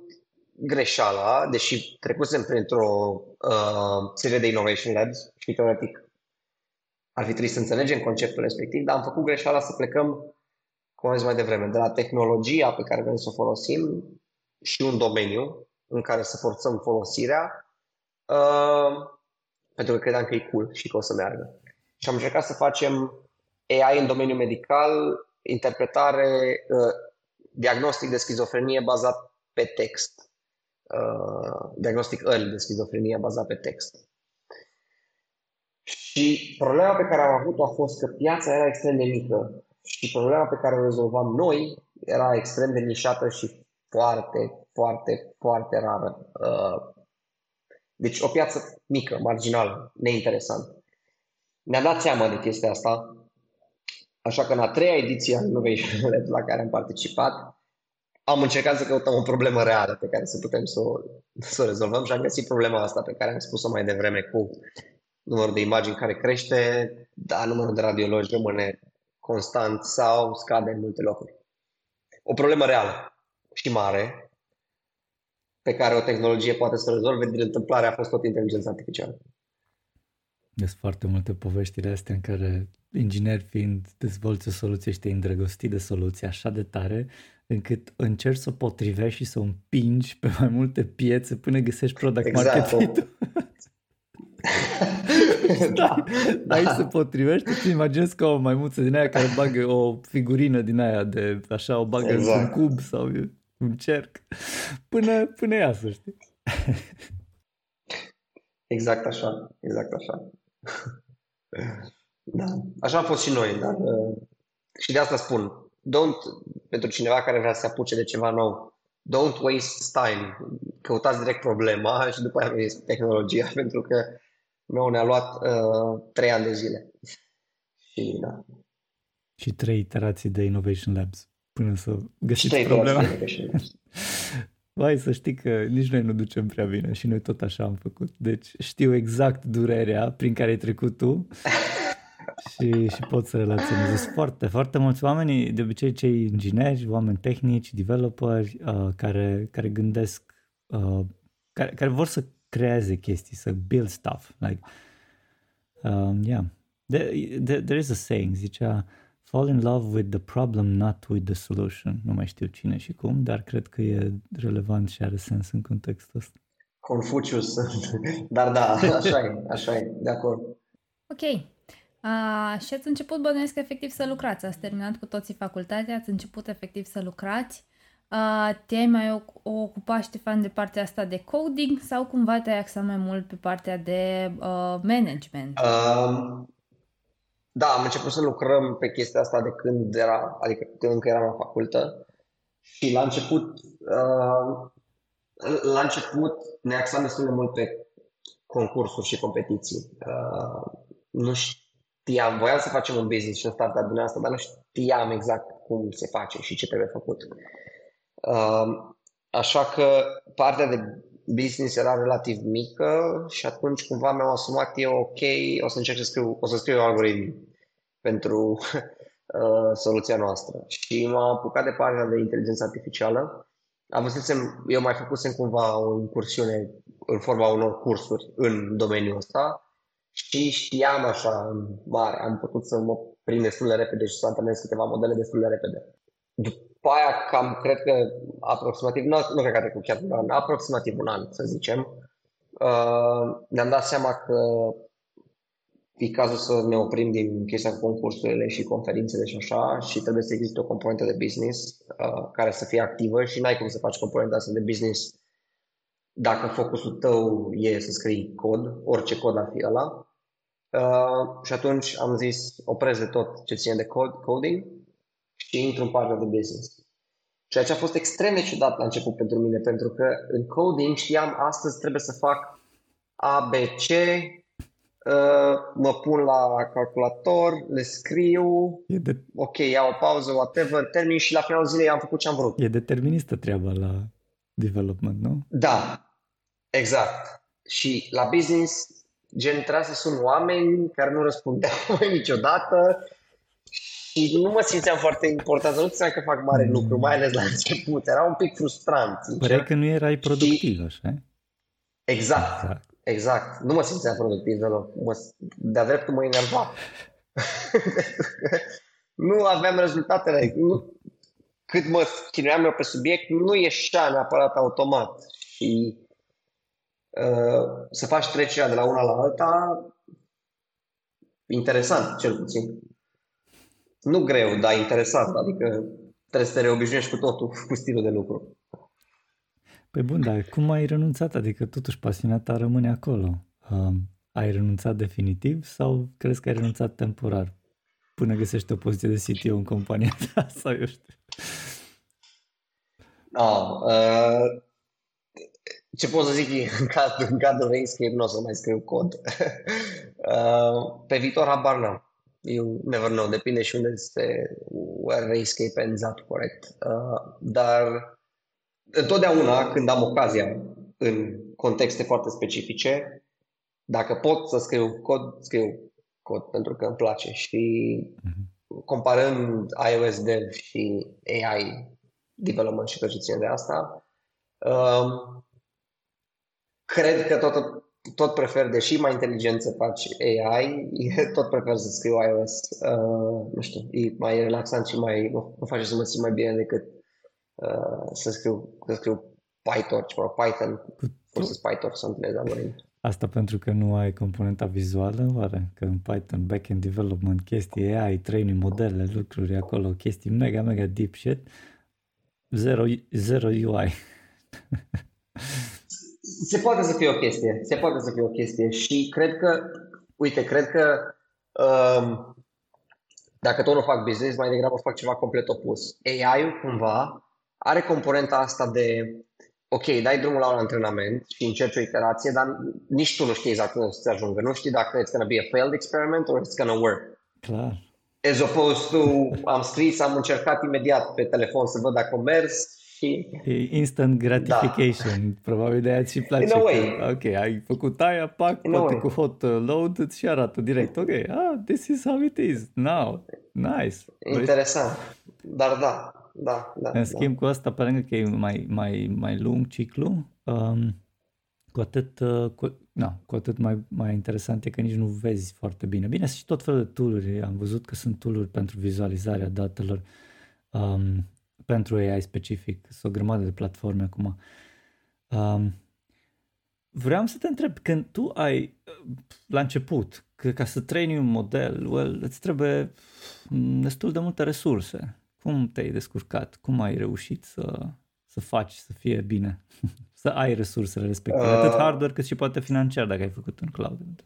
greșeala, deși trecusem printr-o uh, serie de Innovation Labs și teoretic ar fi trebuit să înțelegem conceptul respectiv, dar am făcut greșeala să plecăm, cum am zis mai devreme, de la tehnologia pe care vrem să o folosim și un domeniu în care să forțăm folosirea, uh, pentru că credeam că e cool și că o să meargă. Și am încercat să facem AI în domeniul medical, interpretare, uh, diagnostic de schizofrenie bazat pe text. Uh, diagnostic early de schizofrenie bazat pe text. Și problema pe care am avut-o a fost că piața era extrem de mică și problema pe care o rezolvam noi era extrem de nișată și foarte, foarte, foarte rară. Uh, deci o piață mică, marginală, neinteresantă. Ne-am dat seama de chestia asta, așa că în a treia ediție a Innovation Lab la care am participat, am încercat să căutăm o problemă reală pe care să putem să o, să o rezolvăm și am găsit problema asta pe care am spus-o mai devreme cu numărul de imagini care crește, dar numărul de radiologi rămâne constant sau scade în multe locuri. O problemă reală și mare pe care o tehnologie poate să o rezolve, din întâmplare a fost tot inteligența artificială. Sunt foarte multe poveștile astea în care inginer fiind dezvolți o soluție și te îndrăgosti de soluție așa de tare încât încerci să o potrivești și să o împingi pe mai multe piețe până găsești product exact. market fit da. Aici se potrivește, îți imaginezi ca o maimuță din aia care bagă o figurină din aia de așa, o bagă exact. într-un cub sau un cerc până, până iasă, știi? Exact așa, exact așa. Da. Așa am fost și noi, dar uh, și de asta spun, don't, pentru cineva care vrea să se apuce de ceva nou, don't waste time, căutați direct problema și după aia veniți tehnologia, pentru că meu ne-a luat uh, trei ani de zile. Și da. Și trei iterații de Innovation Labs până să găsiți problema. Vai, să știi că nici noi nu ducem prea bine și noi tot așa am făcut. Deci știu exact durerea prin care ai trecut tu și, și pot să relaționez. Sunt foarte, foarte mulți oameni, de obicei cei ingineri, oameni tehnici, developeri, uh, care, care gândesc, uh, care, care vor să creeze chestii, să build stuff. Like, um, yeah. There, there, there is a saying, zicea, fall in love with the problem, not with the solution. Nu mai știu cine și cum, dar cred că e relevant și are sens în contextul ăsta. Confucius, dar da, așa e, așa e, de acord. Ok. Uh, și ați început, bănuiesc, efectiv să lucrați. Ați terminat cu toții facultatea, ați început efectiv să lucrați. Uh, te-ai mai ocupat, Ștefan, de partea asta de coding sau cumva te-ai axat mai mult pe partea de uh, management? Uh, da, am început să lucrăm pe chestia asta de când era, adică de încă eram la facultă și la început, uh, la început ne axam destul de mult pe concursuri și competiții. Uh, nu știam, voiam să facem un business și un startup din asta, dar nu știam exact cum se face și ce trebuie făcut. Uh, așa că partea de business era relativ mică și atunci cumva mi-am asumat eu, ok, o să încerc să scriu, o să scriu un algoritm pentru uh, soluția noastră. Și m-am apucat de partea de inteligență artificială. Avusesem, eu mai făcusem cumva o incursiune în forma unor cursuri în domeniul ăsta și știam așa în mare, am putut să mă prind destul de repede și să antrenez câteva modele destul de repede. După aia, cam, cred că aproximativ, nu, nu cred că a trecut chiar un an, aproximativ un an, să zicem, uh, ne-am dat seama că e cazul să ne oprim din chestia cu concursurile și conferințele și așa și trebuie să existe o componentă de business uh, care să fie activă și n-ai cum să faci componenta asta de business dacă focusul tău e să scrii cod, orice cod ar fi ăla. Uh, și atunci am zis opresc de tot ce ține de code, coding și intru în partea de business. Ceea ce a fost extrem de ciudat la început pentru mine, pentru că în coding știam astăzi trebuie să fac ABC, uh, mă pun la calculator, le scriu, e de... ok, iau o pauză, whatever, termin și la finalul zilei am făcut ce am vrut. E deterministă treaba la development, nu? Da, exact. Și la business, gen, trebuia să sun oameni care nu răspundeau niciodată și nu mă simțeam foarte important, nu țineam că fac mare lucru, mai ales la început. Era un pic frustrant. Părea că nu erai productiv, și... așa? Exact, exact, exact. Nu mă simțeam productiv deloc. Mă, de-a dreptul mă enerva. nu aveam rezultatele. Nu, cât mă chinuiam eu pe subiect, nu ieșea neapărat automat. Și uh, să faci trecerea de la una la alta, interesant, cel puțin nu greu, dar interesant, adică trebuie să te reobișnuiești cu totul, cu stilul de lucru. Păi bun, dar cum ai renunțat? Adică totuși pasiunea ta rămâne acolo. Um, ai renunțat definitiv sau crezi că ai renunțat temporar până găsești o poziție de CTO în compania ta sau eu știu? No, uh, ce pot să zic în cadrul, în cadrul Inkscape nu o să mai scriu cod. uh, pe viitor habar n-am you never know, depinde și unde este where escape ends up, corect. Uh, dar întotdeauna când am ocazia în contexte foarte specifice, dacă pot să scriu cod, scriu cod pentru că îmi place și uh-huh. comparând iOS Dev și AI development și tot ce ține de asta, um, cred că tot tot prefer, deși mai inteligent să faci AI, tot prefer să scriu iOS. Uh, nu știu, e mai relaxant și mai, mă face să mă simt mai bine decât uh, să scriu, să scriu Python, sau Python, folosesc Python să înțeleg algoritmi. Asta pentru că nu ai componenta vizuală, oare? Că în Python, backend development, chestii AI, training, modele, lucruri acolo, chestii mega, mega deep shit, zero, zero UI. se poate să fie o chestie, se poate să fie o chestie și cred că, uite, cred că um, dacă tot nu fac business, mai degrabă fac ceva complet opus. AI-ul cumva are componenta asta de ok, dai drumul la un antrenament și încerci o iterație, dar nici tu nu știi exact unde să ajungă. Nu știi dacă it's gonna be a failed experiment or it's gonna work. Clar. As opposed to, am scris, am încercat imediat pe telefon să văd dacă mers și... Instant gratification, da. probabil de aia ți place. In a way. Că, ok, ai făcut aia, pac, In poate cu hot load îți și arată direct. Ok, ah, this is how it is now. Nice. Interesant. Dar da, da, da. În schimb, da. cu asta, pe lângă că e mai, mai, mai lung ciclu, um, cu atât, uh, cu, na, cu atât mai, mai interesant e că nici nu vezi foarte bine. Bine, sunt și tot felul de tooluri. Am văzut că sunt tooluri pentru vizualizarea datelor um, pentru AI specific. Sunt o grămadă de platforme acum. Um, vreau să te întreb, când tu ai, la început, că ca să traini un model, well, îți trebuie destul de multe resurse. Cum te-ai descurcat? Cum ai reușit să, să faci să fie bine? să ai resursele respective, uh, atât hardware cât și poate financiar dacă ai făcut în cloud.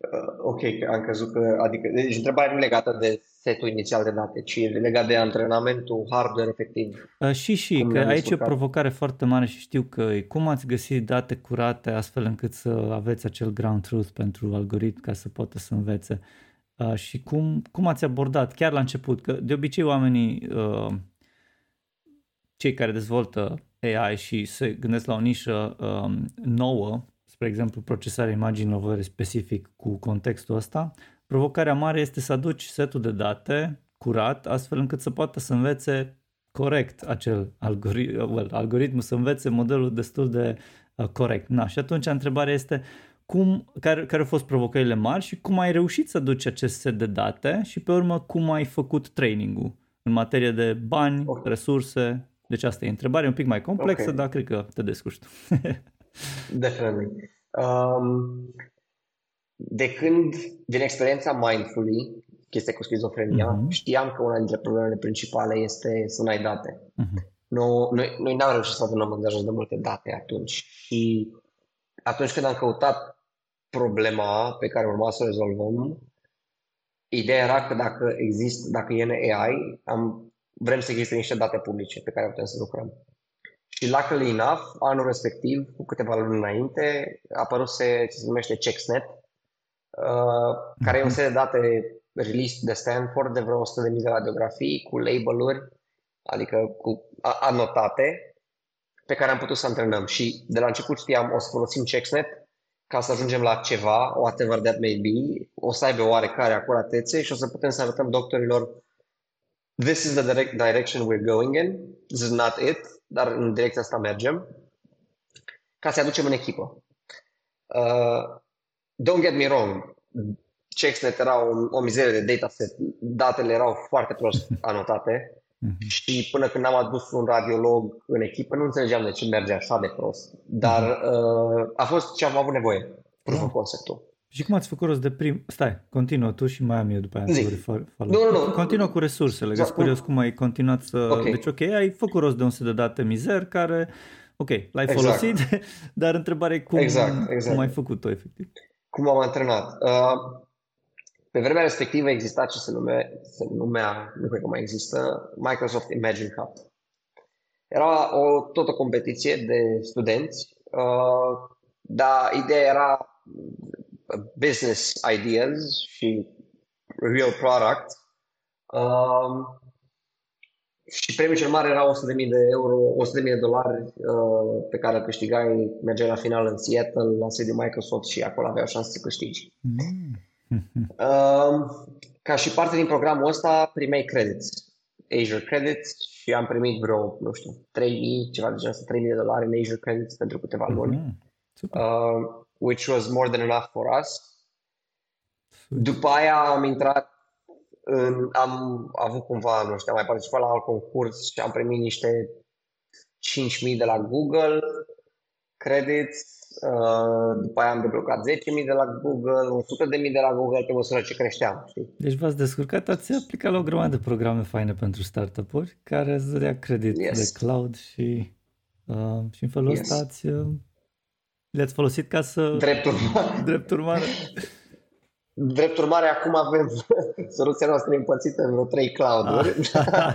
Uh, ok, am crezut că, adică, deci întrebarea nu legată de setul inițial de date, ci legat de antrenamentul hardware efectiv. Uh, și și, că aici e o provocare foarte mare și știu că cum ați găsit date curate astfel încât să aveți acel ground truth pentru algoritm ca să poată să învețe. Uh, și cum, cum ați abordat chiar la început? Că de obicei oamenii, uh, cei care dezvoltă AI și se gândesc la o nișă um, nouă, spre exemplu procesarea imaginilor specific cu contextul ăsta, provocarea mare este să aduci setul de date curat, astfel încât să poată să învețe corect acel algoritm, well, algoritmul, să învețe modelul destul de uh, corect. Na, și atunci întrebarea este cum, care, care au fost provocările mari și cum ai reușit să duci acest set de date și pe urmă cum ai făcut training-ul în materie de bani, okay. resurse. Deci asta e întrebare un pic mai complexă, okay. dar cred că te descurci tu. Definitely. Um, de când, din experiența Mindfully, chestia cu schizofrenia, uh-huh. știam că una dintre problemele principale este să nu ai date. Uh-huh. Nu, noi, noi n-am reușit să adunăm angajat de multe date atunci și atunci când am căutat problema pe care urma să o rezolvăm, ideea era că dacă există, dacă e în AI, am, vrem să existe niște date publice pe care putem să lucrăm. Și luckily enough, anul respectiv, cu câteva luni înainte, a apărut ce se numește ChecksNet, uh, care e un set de date release de Stanford de vreo 100.000 de radiografii cu label-uri, adică cu anotate, pe care am putut să antrenăm. Și de la început știam, o să folosim ChecksNet ca să ajungem la ceva, whatever that may be, o să aibă oarecare acuratețe și o să putem să arătăm doctorilor this is the direct direction we're going in, this is not it, dar în direcția asta mergem, ca să aducem în echipă. Uh, don't get me wrong, CheckSnet era o, o mizerie de dataset, datele erau foarte prost anotate, Uh-huh. Și până când am adus un radiolog în echipă, nu înțelegeam de ce merge așa de prost. Dar uh-huh. uh, a fost ce am avut nevoie, proof of conceptul. Și cum ați făcut rost de prim... Stai, continuă tu și mai am eu după aia. Zic. Nu, nu, nu. Continuă cu resursele. Sunt curios cum ai continuat să... Okay. Deci, ok, ai făcut rost de un set de date mizer care... Ok, l-ai exact. folosit, dar întrebarea e cum, exact, exact. cum ai făcut-o efectiv. Cum am antrenat. Uh, pe vremea respectivă exista ce se, nume, se numea, nu cred că mai există, Microsoft Imagine Cup. Era o, tot o competiție de studenți, uh, dar ideea era business ideas și real product. Um, și premiul cel mare era 100.000 de euro, 100.000 de dolari uh, pe care câștigai, mergeai la final în Seattle, la sediul Microsoft și acolo aveai o șansă să câștigi. Mm. Ca și parte din programul ăsta primeai credits, Azure Credits și am primit vreo, nu știu, 3.000, ceva de genul 3.000 de dolari în Azure Credits pentru câteva luni. Mm-hmm. uh, which was more than enough for us. După aia am intrat, în, am avut cumva, nu știu, am mai participat la alt concurs și am primit niște 5.000 de la Google credits, uh, după aia am deblocat 10.000 de la Google, 100.000 de la Google pe măsură ce creșteam. Știi? Deci v-ați descurcat, ați aplicat la o grămadă de programe faine pentru startup-uri care îți dădea credit yes. de cloud și, uh, și în felul yes. ăsta ați, uh, le-ați folosit ca să... Drept urmare. Drept urmare. Drept urmare, acum avem soluția noastră împărțită în vreo trei cloud-uri. Ah.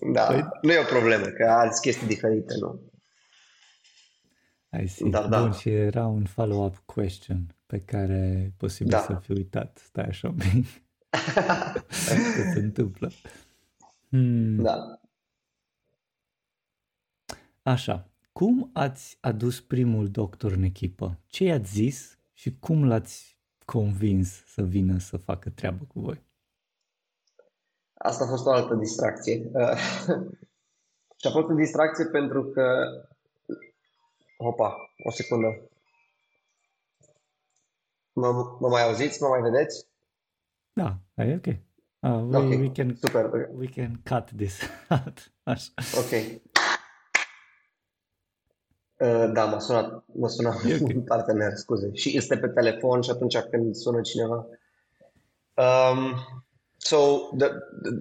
da, păi... nu e o problemă, că alți chestii diferite, nu. I see. Da, da. Bun, și era un follow-up question pe care e posibil da. să fi uitat. Stai așa un pic. Ce se întâmplă? Hmm. Da. Așa. Cum ați adus primul doctor în echipă? Ce i-ați zis și cum l-ați convins să vină să facă treabă cu voi? Asta a fost o altă distracție. și a fost o distracție pentru că... Opa, o secundă. Mă, mă mai auziți? Mă mai vedeți? Da, e ok. Uh, we, okay. we, can, Super. we can cut this out. Așa. Ok. Uh, da, m-a sunat, m-a sunat okay. un partener, scuze. Și este pe telefon și atunci când sună cineva. Um, so, the,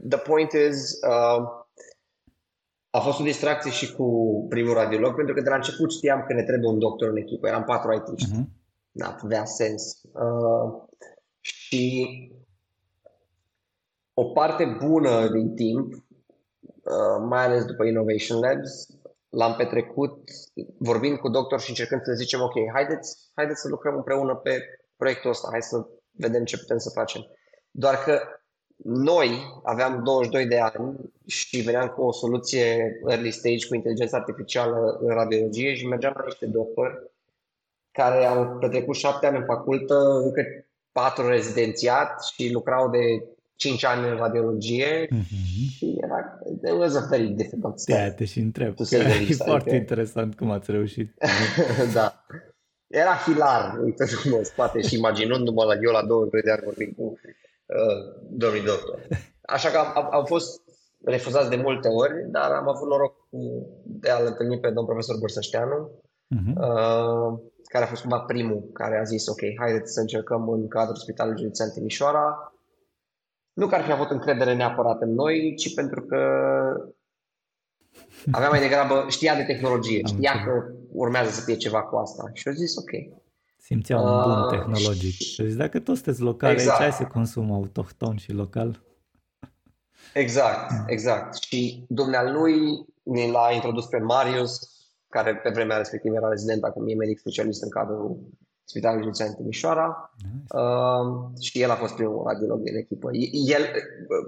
the point is, uh, a fost o distracție și cu primul radiolog, pentru că de la început știam că ne trebuie un doctor în echipă. Eram patru it Uh-huh. Mhm. Da, avea sens. Uh, și o parte bună din timp, uh, mai ales după Innovation Labs, l-am petrecut vorbind cu doctor și încercând să le zicem, ok, haideți, haideți să lucrăm împreună pe proiectul ăsta, hai să vedem ce putem să facem. Doar că noi aveam 22 de ani și veneam cu o soluție early stage cu inteligență artificială în radiologie și mergeam la niște doctori care au petrecut șapte ani în facultă, încă patru rezidențiat și lucrau de 5 ani în radiologie mm-hmm. și era, it was a very difficult step. Da, te și întreb, că e least, foarte adică... interesant cum ați reușit. da. Era hilar, uite mă spate și imaginându-mă la eu la 20 de ani vorbind cu uh, domnul doctor. Așa că am, am fost refuzați de multe ori, dar am avut noroc de a-l întâlni pe domnul profesor Bursășteanu, uh-huh. uh, care a fost cumva primul care a zis, ok, haideți să încercăm în cadrul Spitalului Județean Timișoara, nu că ar fi avut încredere neapărat în noi, ci pentru că avea mai degrabă, știa de tehnologie, știa că urmează să fie ceva cu asta. Și au zis, ok. Simțea un bun uh, tehnologic. Și deci dacă toți sunteți locali, exact. aici se consumă autohton și local. Exact, exact. Și dumnealui ne l-a introdus pe Marius, care pe vremea respectivă era rezident, acum e medic specialist în cadrul Spitalul Județean Timișoara nice. uh, și el a fost primul radiolog din echipă. El,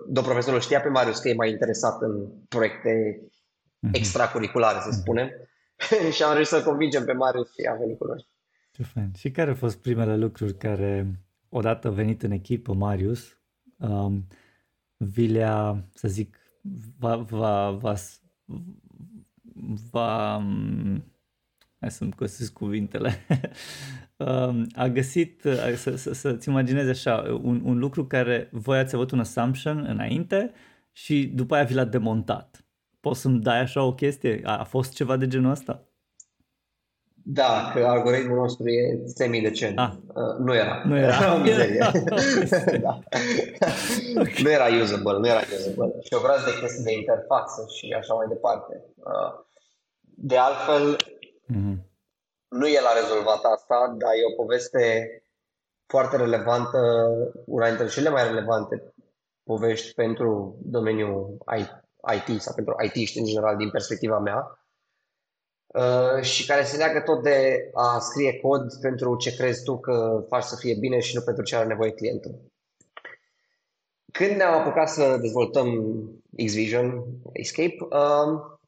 domnul profesorul știa pe Marius că e mai interesat în proiecte mm-hmm. extracurriculare, să mhm. spunem, mm-hmm. și am reușit să convingem pe Marius și a venit cu noi. Ce fain. Și care au fost primele lucruri care, odată venit în echipă, Marius, um, vi le-a, să zic, va, va, va, va hai să-mi găsesc cuvintele, a găsit, să, să, să-ți imaginezi așa, un, un lucru care voi ați avut un assumption înainte și după aia vi l-a demontat. Poți să-mi dai așa o chestie? A, a fost ceva de genul ăsta? Da, că algoritmul nostru e semi-decent. Ah. Uh, nu era. Nu era. Era o mizerie. da. okay. Nu era usable, nu era usable. Și o vreau de chestii de interfață și așa mai departe. Uh, de altfel, Mm-hmm. Nu el a rezolvat asta, dar e o poveste foarte relevantă, una dintre cele mai relevante povești pentru domeniul IT sau pentru IT în general din perspectiva mea uh, și care se leagă tot de a scrie cod pentru ce crezi tu că faci să fie bine și nu pentru ce are nevoie clientul. Când ne-am apucat să dezvoltăm Xvision Escape, um,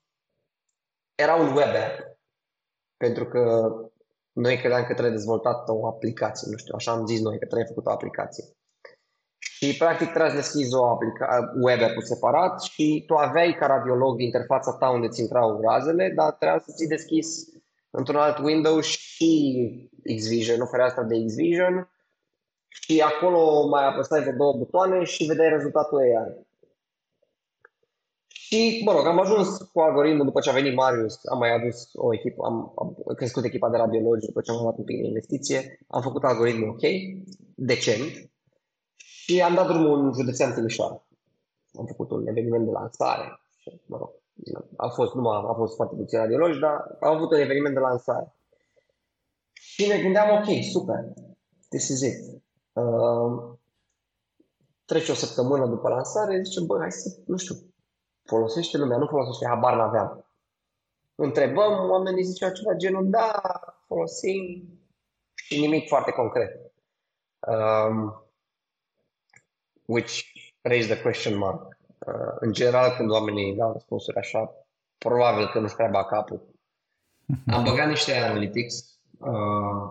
era un web app pentru că noi credeam că trebuie dezvoltat o aplicație, nu știu, așa am zis noi că trebuie făcut o aplicație. Și practic trebuie să deschizi o aplica- web app separat și tu aveai ca radiolog interfața ta unde ți intrau razele, dar trebuia să ți deschis într-un alt window și Xvision, nu fereastra de Xvision și acolo mai apăsai de două butoane și vedeai rezultatul AI. Și, mă rog, am ajuns cu algoritmul după ce a venit Marius, am mai adus o echipă, am, am crescut echipa de radiologi după ce am luat un pic de investiție, am făcut algoritmul ok, decent, și am dat drumul în județean Timișoara. Am făcut un eveniment de lansare și, mă rog, a fost, nu a fost foarte puțin radiologi, dar am avut un eveniment de lansare. Și ne gândeam, ok, super, this is it. Uh, trece o săptămână după lansare, zicem, bă, hai să, nu știu, folosește lumea, nu folosește, habar n-aveam. Întrebăm, oamenii ziceau ceva genul, da, folosim și nimic foarte concret. Um, which raised the question mark. Uh, în general, când oamenii dau răspunsuri așa, probabil că nu-și prea capul. Am băgat niște analytics, uh,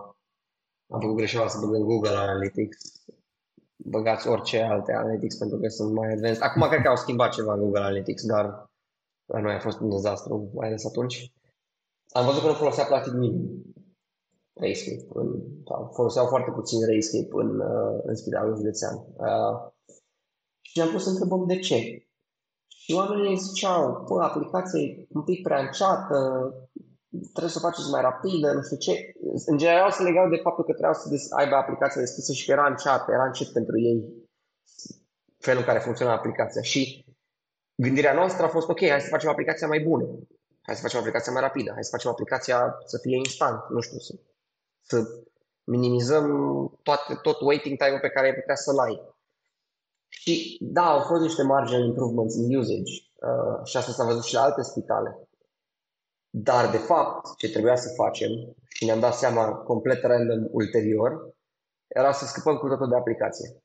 am făcut greșeala să băgăm Google Analytics, băgați orice alte Analytics pentru că sunt mai advanced. Acum cred că au schimbat ceva Google Analytics, dar la noi a fost un dezastru, mai ales atunci. Am văzut că nu folosea practic nimic Rayscape. În, sau foloseau foarte puțin Rayscape în, uh, în spitalul județean. Uh, și ne-am pus să întrebăm de ce. Și oamenii ziceau, bă, aplicația e un pic prea înceată, trebuie să o faceți mai rapidă, nu știu ce. În general se legau de faptul că trebuiau să aibă aplicația deschisă și că era înceată, era încet pentru ei felul în care funcționa aplicația. Și gândirea noastră a fost, ok, hai să facem aplicația mai bună, hai să facem aplicația mai rapidă, hai să facem aplicația să fie instant, nu știu, să, să minimizăm toate, tot waiting time-ul pe care ai putea să-l ai. Și da, au fost niște marginal improvements in usage uh, și asta s-a văzut și la alte spitale. Dar, de fapt, ce trebuia să facem, și ne-am dat seama complet random ulterior, era să scăpăm cu totul de aplicație.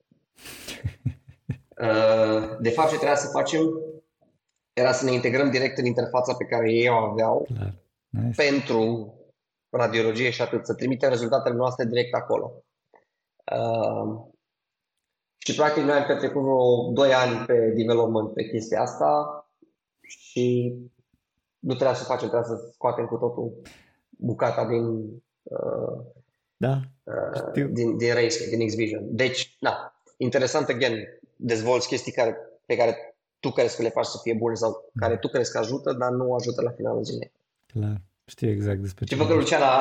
Uh, de fapt, ce trebuia să facem era să ne integrăm direct în interfața pe care ei o aveau Nice. pentru radiologie și atât, să trimitem rezultatele noastre direct acolo. Uh, și practic noi am petrecut vreo 2 ani pe development pe chestia asta și nu trebuia să facem, trebuia să scoatem cu totul bucata din uh, da, uh, din, din Race, din Xvision. Deci, da, interesant, again, dezvolți chestii care, pe care tu crezi că le faci să fie bune sau mm. care tu crezi că ajută, dar nu ajută la finalul zilei. Clar, știu exact despre ce. Ce văd că Luciana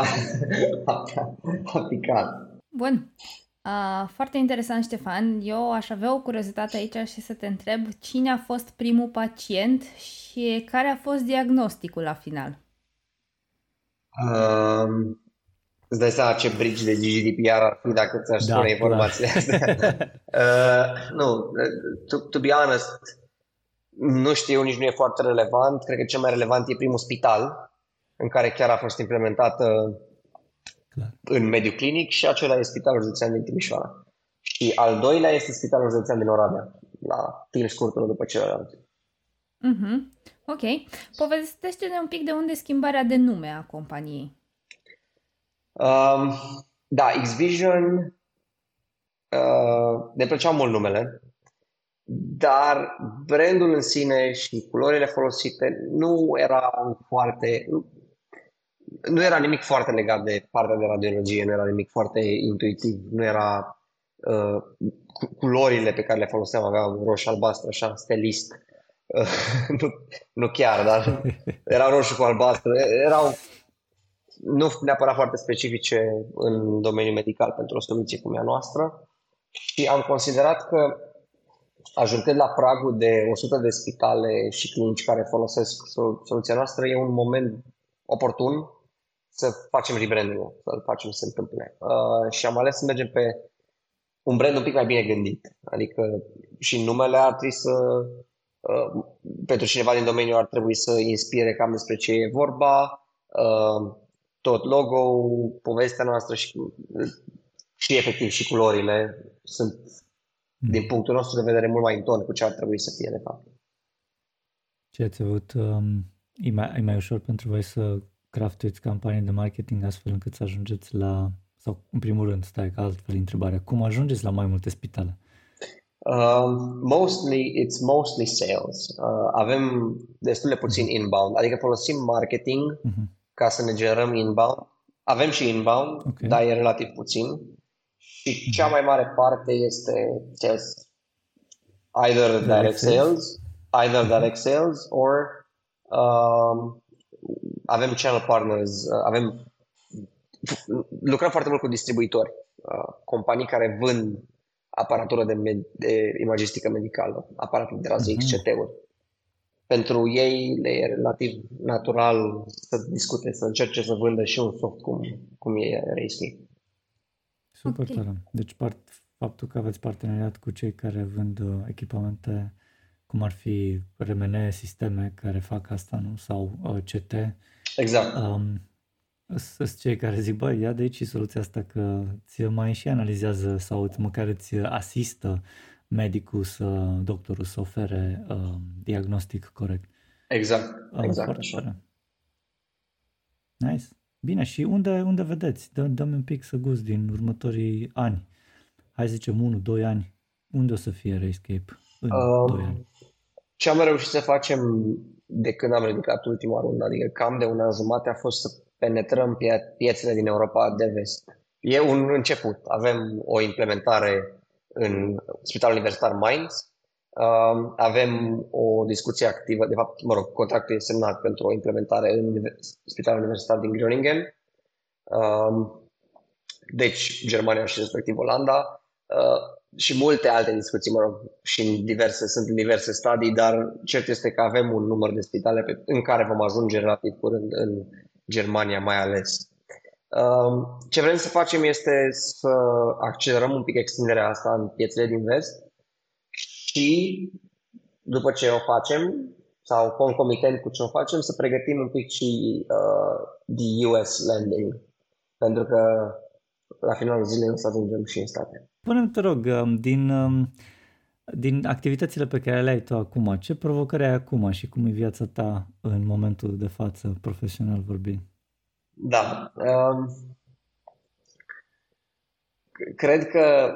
a, a, a picat. Bun. Uh, foarte interesant, Ștefan. Eu aș avea o curiozitate aici și să te întreb cine a fost primul pacient și care a fost diagnosticul la final? Um, îți dai seama ce bridge de GDPR ar fi dacă ți-aș da, spune informația asta. uh, nu, to, to be honest, nu știu, nici nu e foarte relevant. Cred că cel mai relevant e primul spital în care chiar a fost implementată Clar. în mediul clinic și acela e Spitalul Județean din Timișoara. Și al doilea este Spitalul Județean din Oradea, la timp scurt după celălalt. Mm-hmm. Ok. Povestește-ne un pic de unde schimbarea de nume a companiei. Um, da, Xvision uh, ne plăceau mult numele, dar brandul în sine și culorile folosite nu erau foarte, nu, nu era nimic foarte legat de partea de radiologie, nu era nimic foarte intuitiv, nu era uh, culorile pe care le foloseam, aveau roșu, albastru, așa, stelist. Uh, nu, nu chiar, dar erau roșu cu albastru, erau nu neapărat foarte specifice în domeniul medical pentru o soluție cum e a noastră și am considerat că ajungând la pragul de 100 de spitale și clinici care folosesc soluția noastră, e un moment oportun să facem rebranding să-l facem să se întâmple. Uh, și am ales să mergem pe un brand un pic mai bine gândit. Adică și numele ar trebui să, uh, pentru cineva din domeniu ar trebui să inspire cam despre ce e vorba, uh, tot logo, povestea noastră și, și efectiv și culorile sunt, mm. din punctul nostru de vedere, mult mai în ton cu ce ar trebui să fie de fapt. Ce ați avut, um, e, mai, e mai ușor pentru voi să craftuiți campanii de marketing astfel încât să ajungeți la, sau în primul rând, stai ca altfel întrebarea, cum ajungeți la mai multe spitale? Um, mostly, it's mostly sales. Uh, avem destul de puțin inbound, adică folosim marketing uh-huh. ca să ne generăm inbound. Avem și inbound, okay. dar e relativ puțin. Și cea mai mare parte este just either direct sales, either direct sales or um, avem channel partners, uh, avem lucrăm foarte mult cu distribuitori, uh, companii care vând aparatură de, med- de imagistică medicală, aparatul de rază X, CT-uri. Pentru ei le e relativ natural să discute, să încerce să vândă și un soft cum, cum e Raceky. Super okay. tare. Deci part, faptul că aveți parteneriat cu cei care vând uh, echipamente cum ar fi RMN, sisteme care fac asta, nu? Sau uh, CT. Exact. Um, sunt cei care zic, băi, ia de aici soluția asta că ți mai și analizează sau îți măcar îți asistă medicul, să, doctorul să ofere uh, diagnostic corect. Exact, exact uh, așa. Nice. Bine, și unde, unde vedeți? Dă, dă un pic să gust din următorii ani. Hai să zicem 1, 2 ani. Unde o să fie Rayscape în um, 2 ani? Ce am reușit să facem de când am ridicat ultima rundă, adică cam de un an jumate, a fost să penetrăm pie- piețele din Europa de vest. E un început. Avem o implementare în Spitalul Universitar Mainz, um, avem o discuție activă, de fapt, mă rog, contractul e semnat pentru o implementare în Spitalul Universitar din Groningen. Um, deci, Germania și respectiv Olanda. Uh, și multe alte discuții, mă rog, și în diverse, sunt în diverse stadii, dar cert este că avem un număr de spitale pe, în care vom ajunge relativ curând în Germania mai ales. Um, ce vrem să facem este să accelerăm un pic extinderea asta în piețele din vest și după ce o facem, sau concomitent cu ce o facem, să pregătim un pic și uh, the US landing. Pentru că la finalul zilei o să ajungem și în state. Până te rog, um, din, um, din activitățile pe care le ai tu acum, ce provocări ai acum și cum e viața ta în momentul de față, profesional vorbind? Da. Um, cred că,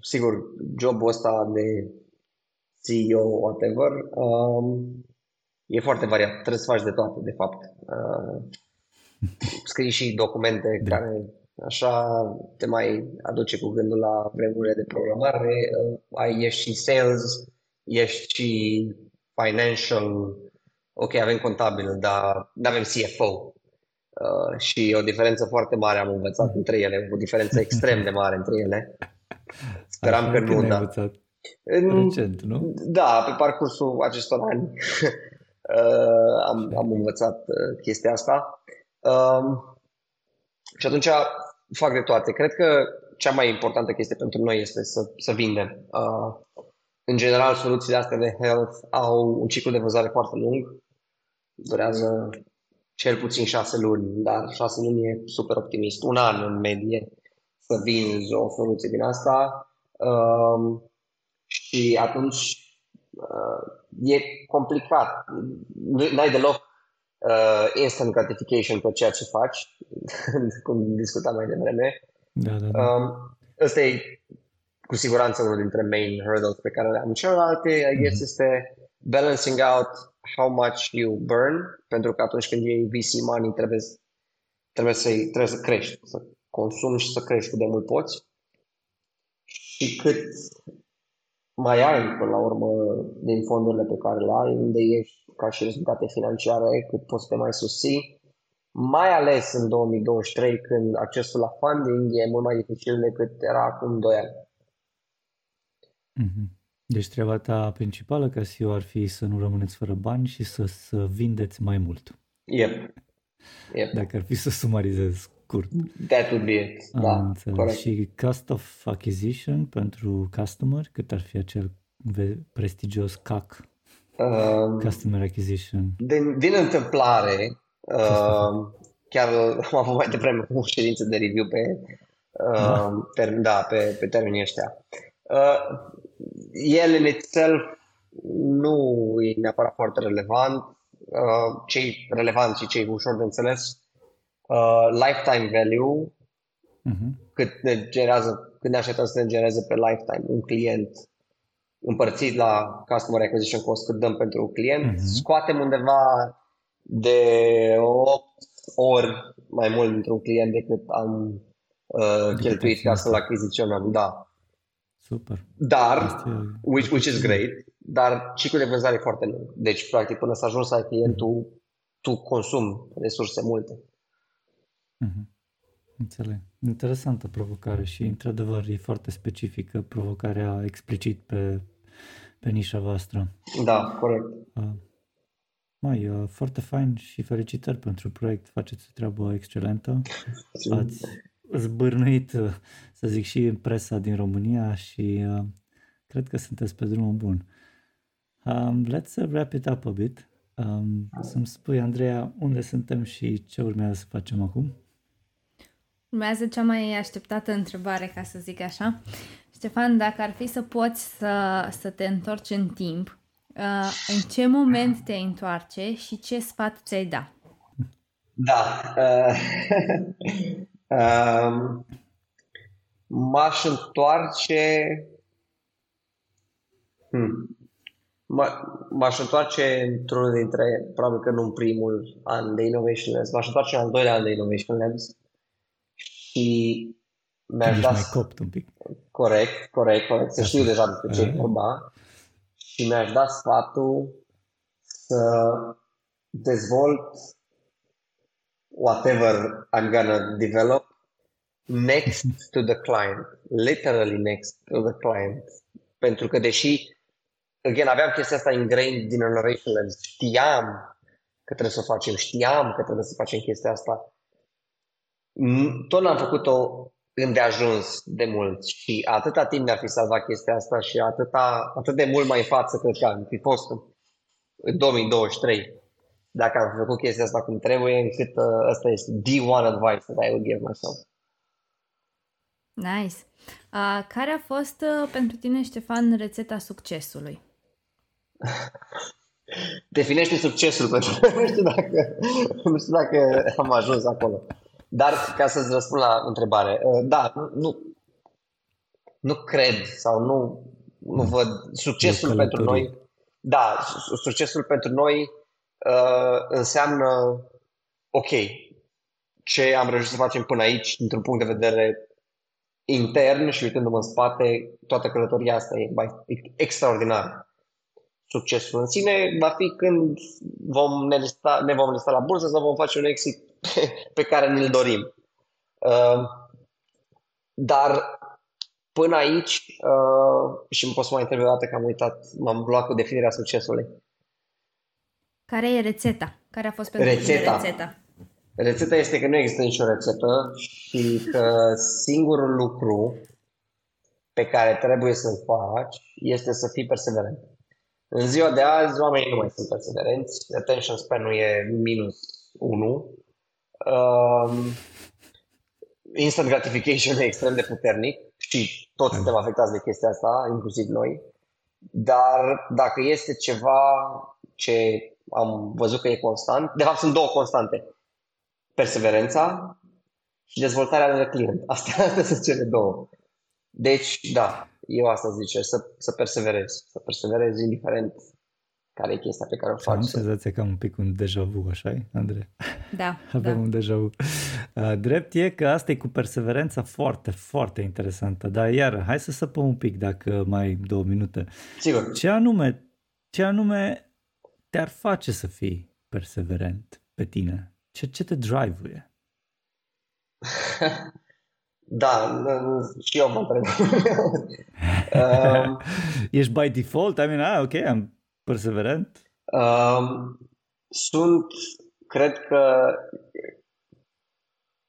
sigur, jobul ăsta de CEO, whatever, um, e foarte variat. Trebuie să faci de toate, de fapt. Uh, scrii și documente da. care Așa te mai aduce cu gândul la vremurile de programare. Uh, ai, ești și sales, ești și financial. Ok, avem contabil, dar nu avem CFO. Uh, și o diferență foarte mare am învățat între ele, o diferență extrem de mare între ele. Speram Așa că nu, da. Învățat? Recent, nu? Da, pe parcursul acestor ani uh, am, am învățat uh, chestia asta. Um, și atunci fac de toate. Cred că cea mai importantă chestie pentru noi este să, să vindem. Uh, în general, soluțiile astea de health au un ciclu de vânzare foarte lung. Durează cel puțin șase luni, dar șase luni e super optimist. Un an în medie să vinzi o soluție din asta. Uh, și atunci uh, e complicat. N-ai deloc uh, instant gratification pe ceea ce faci, cum discutam mai devreme. Da, da, da. Um, ăsta e cu siguranță unul dintre main hurdles pe care le am. Celelalte, I guess, mm-hmm. este balancing out how much you burn, pentru că atunci când iei VC money trebuie, trebuie, să, trebuie să crești, să consumi și să crești cât de mult poți și cât mai ai până la urmă din fondurile pe care le ai, unde ești ca și rezultate financiare, cât poți să te mai susții, mai ales în 2023 când accesul la funding e mult mai dificil decât era acum 2 ani. Mm-hmm. Deci treaba ta principală ca CEO ar fi să nu rămâneți fără bani și să, să vindeți mai mult. Yep. yep. Dacă ar fi să sumarizez scurt. That would be it. Da, înțeles. corect. Și cost of acquisition pentru customer, cât ar fi acel prestigios CAC, um, Customer Acquisition? Din, din întâmplare, uh, chiar am avut mai devreme o ședință de review pe, uh, da. ter, da, pe, pe termenii ăștia. Uh, el în itself nu e neapărat foarte relevant. Uh, cei relevanți și cei ușor de înțeles uh, lifetime value, uh-huh. cât ne generează, cât ne așteptăm să ne genereze pe lifetime un client împărțit la customer acquisition cost cât dăm pentru un client, uh-huh. scoatem undeva de 8 ori mai mult într-un client decât am uh, cheltuit ca să-l achiziționăm, da. Super. Dar, which, which is great, dar ciclul de vânzare e foarte lung. Deci, practic, până să ajungi să ai clientul, tu consumi resurse multe. Mm-hmm. Înțeleg. Interesantă provocare și, într-adevăr, e foarte specifică provocarea explicit pe, pe nișa voastră. Da, corect. Uh, mai, uh, foarte fain și felicitări pentru proiect. Faceți o treabă excelentă. Ați zbârnuit, uh, să zic, și în presa din România și uh, cred că sunteți pe drumul bun. Um, let's wrap it up a bit. Um, să-mi spui, Andreea, unde suntem și ce urmează să facem acum? Urmează cea mai așteptată întrebare, ca să zic așa. Ștefan, dacă ar fi să poți să, să te întorci în timp, uh, în ce moment te întoarce și ce sfat ți-ai da? Da. Uh, uh, m-aș întoarce... Hmm. M-aș întoarce într-unul dintre, probabil că nu în primul an de Innovation Labs, m-aș întoarce în al doilea an de Innovation Labs și mi-aș da... mai copt un pic. Corect, corect, corect, să știu deja despre ce e vorba. Și mi-aș da sfatul să dezvolt whatever I'm gonna develop next to the client, literally next to the client. Pentru că deși, again, aveam chestia asta ingrained din Innovation Labs, știam că trebuie să o facem, știam că trebuie să facem chestia asta, tot n-am făcut-o îndeajuns de mult și atâta timp mi-ar fi salvat chestia asta și atâta, atât de mult mai în față cred că am fi fost în 2023 dacă am făcut chestia asta cum trebuie, încât uh, ăsta este the one advice that I would give myself. Nice. Uh, care a fost uh, pentru tine, Ștefan, rețeta succesului? Definește succesul pentru nu știu dacă, nu știu dacă am ajuns acolo. Dar ca să-ți răspund la întrebare, uh, da, nu, nu cred sau nu, nu văd succesul pentru noi. Da, succesul pentru noi uh, înseamnă, ok, ce am reușit să facem până aici, dintr-un punct de vedere intern și uitându-mă în spate, toată călătoria asta e extraordinar. Succesul în sine va fi când vom ne, lista, ne vom lista la bursă sau vom face un exit pe care ne-l dorim. Uh, dar până aici, uh, și îmi pot să mai întreb o dată că am uitat, m-am luat cu definirea succesului. Care e rețeta? Care a fost pentru rețeta. rețeta? Rețeta este că nu există nicio rețetă și că singurul lucru pe care trebuie să-l faci este să fii perseverent. În ziua de azi, oamenii nu mai sunt perseverenți, attention span-ul e minus 1, um, instant gratification e extrem de puternic și toți suntem afectați de chestia asta, inclusiv noi. Dar dacă este ceva ce am văzut că e constant, de fapt sunt două constante. Perseverența și dezvoltarea de client. Astea, astea sunt cele două. Deci, da, eu asta zice, să, să perseverez. Să perseverez indiferent care e chestia pe care o faci. Am senzația că am un pic un deja vu, așa Andrei? Da. Avem da. un deja vu. Uh, drept e că asta e cu perseverența foarte, foarte interesantă, dar iar, hai să săpăm un pic dacă mai ai două minute. Sigur. Ce anume, ce anume te-ar face să fii perseverent pe tine? Ce, ce te drive-uie? Da, și eu mă întreb. um, Ești by default? I mean, ah, ok, am perseverent? Um, sunt, cred că,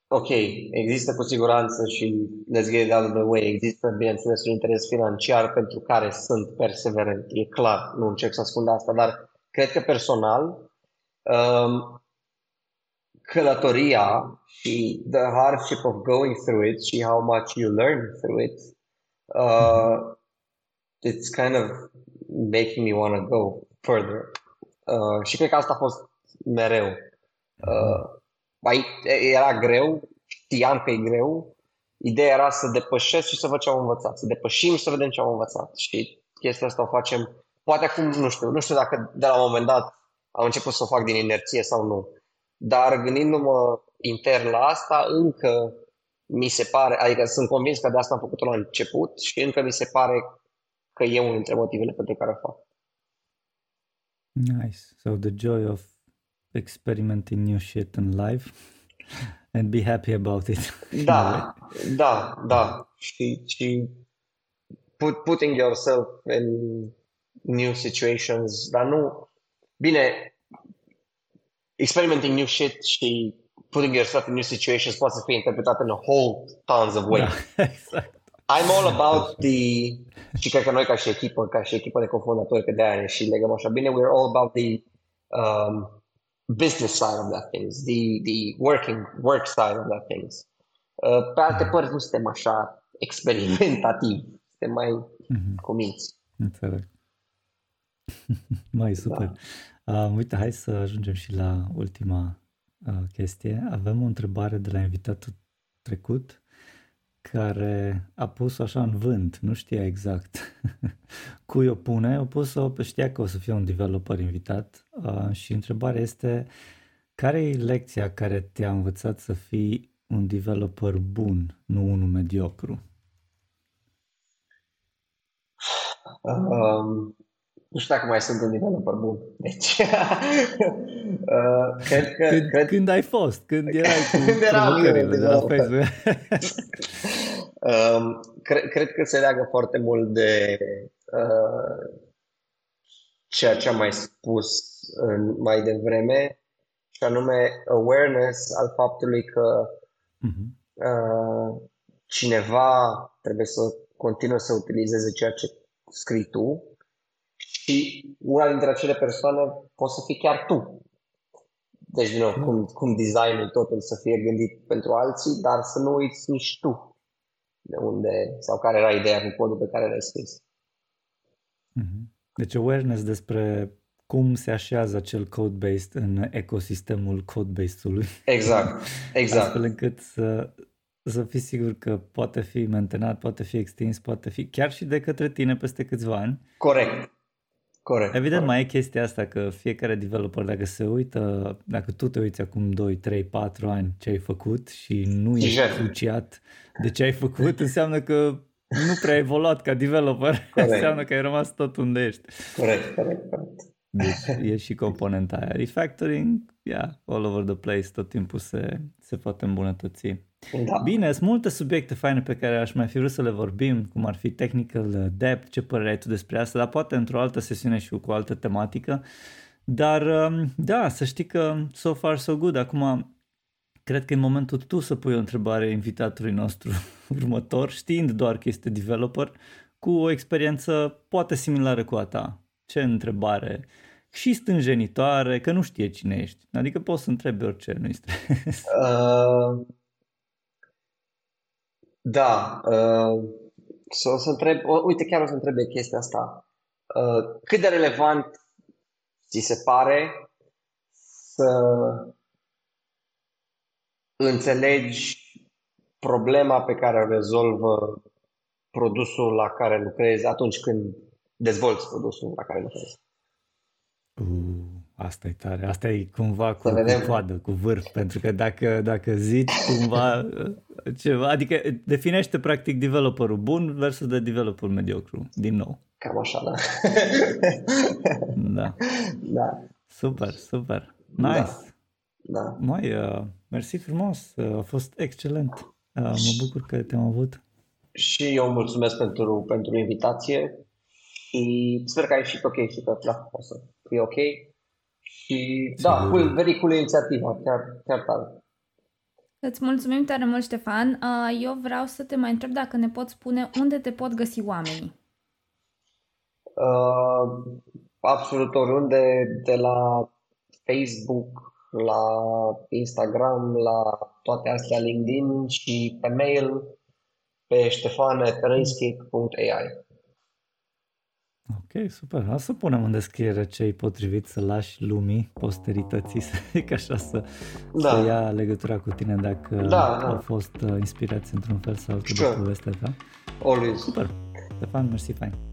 ok, există cu siguranță și let's get it out of the way, există, bineînțeles, un interes financiar pentru care sunt perseverent, e clar, nu încerc să ascund asta, dar cred că personal, um, călătoria și the hardship of going through it și how much you learn through it, uh, it's kind of making me want to go further. Uh, și cred că asta a fost mereu. Uh, mai, era greu, știam că e greu. Ideea era să depășesc și să văd ce am învățat. Să depășim și să vedem ce am învățat. Și chestia asta o facem, poate acum, nu știu, nu știu dacă de la un moment dat am început să o fac din inerție sau nu. Dar gândindu-mă intern la asta, încă mi se pare, adică sunt convins că de asta am făcut-o la început și încă mi se pare că e unul dintre motivele pentru care o fac. Nice. So the joy of experimenting new shit in life and be happy about it. Da, da, da. Și, și put, putting yourself in new situations, dar nu... Bine, experimenting new shit și putting yourself in new situations poate să fie interpretat in a whole tons of ways. Da, exact. I'm all about the... Și cred că noi ca și echipă, ca și echipă de cofondatori, că de aia și legăm așa bine, we're all about the um, business side of that things, the, the working, work side of that things. Uh, pe alte părți nu suntem așa experimentativ, suntem mai mm-hmm. cuminți. Înțeleg. mai super. Da. Uh, uite, hai să ajungem și la ultima uh, chestie. Avem o întrebare de la invitatul trecut care a pus-o așa în vânt, nu știa exact cui o pune, a pus-o, știa că o să fie un developer invitat uh, și întrebarea este care e lecția care te-a învățat să fii un developer bun, nu unul mediocru? Um, nu știu dacă mai sunt un developer bun. Deci, uh, cred că, când, cred... când ai fost? Când erai cu când eram de la Facebook? um, cred, cred că se leagă foarte mult de uh, ceea ce am mai spus în, mai devreme, și anume awareness al faptului că uh-huh. uh, cineva trebuie să continue să utilizeze ceea ce scrii tu și una dintre acele persoane poți să fii chiar tu. Deci, din nou, cum, cum designul totul să fie gândit pentru alții, dar să nu uiți nici tu de unde sau care era ideea cu codul pe care l-ai scris. Mhm. Deci awareness despre cum se așează acel code-based în ecosistemul code-based-ului. Exact, exact. Astfel încât să, să fii sigur că poate fi mentenat, poate fi extins, poate fi chiar și de către tine peste câțiva ani. Corect, Corect. Evident, corect. mai e chestia asta că fiecare developer, dacă se uită, dacă tu te uiți acum 2, 3, 4 ani ce ai făcut și nu ești cruciat de ce ai făcut, înseamnă că nu prea ai evoluat ca developer, corect. înseamnă că ai rămas tot unde ești. Corect, corect, corect. Deci e și componenta aia. Refactoring, yeah, all over the place, tot timpul se, se poate îmbunătăți. Da. Bine, sunt multe subiecte faine pe care aș mai fi vrut să le vorbim, cum ar fi technical depth, ce părere ai tu despre asta, dar poate într-o altă sesiune și cu o altă tematică. Dar um, da, să știi că so far so good. Acum cred că e momentul tu să pui o întrebare invitatului nostru următor, știind doar că este developer, cu o experiență poate similară cu a ta. Ce întrebare și stânjenitoare, că nu știe cine ești. Adică poți să întrebi orice, nu-i stres. Uh, da, uh, să, o să întreb, uite chiar o să întreb de chestia asta. Uh, cât de relevant ți se pare să înțelegi problema pe care o rezolvă produsul la care lucrezi atunci când dezvolți produsul la care lucrezi? Uh, asta e tare. Asta e cumva cu, cu coadă, cu vârf, pentru că dacă, dacă zici cumva ceva, adică definește practic developerul bun versus de developerul mediocru, din nou. Cam așa, da. da. Da. Super, super. Da. Nice. Da. da. Mai, uh, mersi frumos, uh, a fost excelent. Uh, mă bucur că te-am avut. Și eu mulțumesc pentru, pentru invitație și sper că ai ieșit ok și că da, o să fie ok. Și da, cool, very cool inițiativa, chiar, chiar tare. Îți mulțumim tare mult, Ștefan. Eu vreau să te mai întreb dacă ne poți spune unde te pot găsi oamenii. Uh, absolut oriunde, de la Facebook, la Instagram, la toate astea, LinkedIn și pe mail pe ștefaneterenski.ai. Ok, super. Hai să punem în descriere ce e potrivit să lași lumii, posterității, să zic așa, să, da. să ia legătura cu tine dacă da, da. au fost uh, inspirați într-un fel sau altul sure. de povestea ta. Always. Super. Stefan, mersi fain.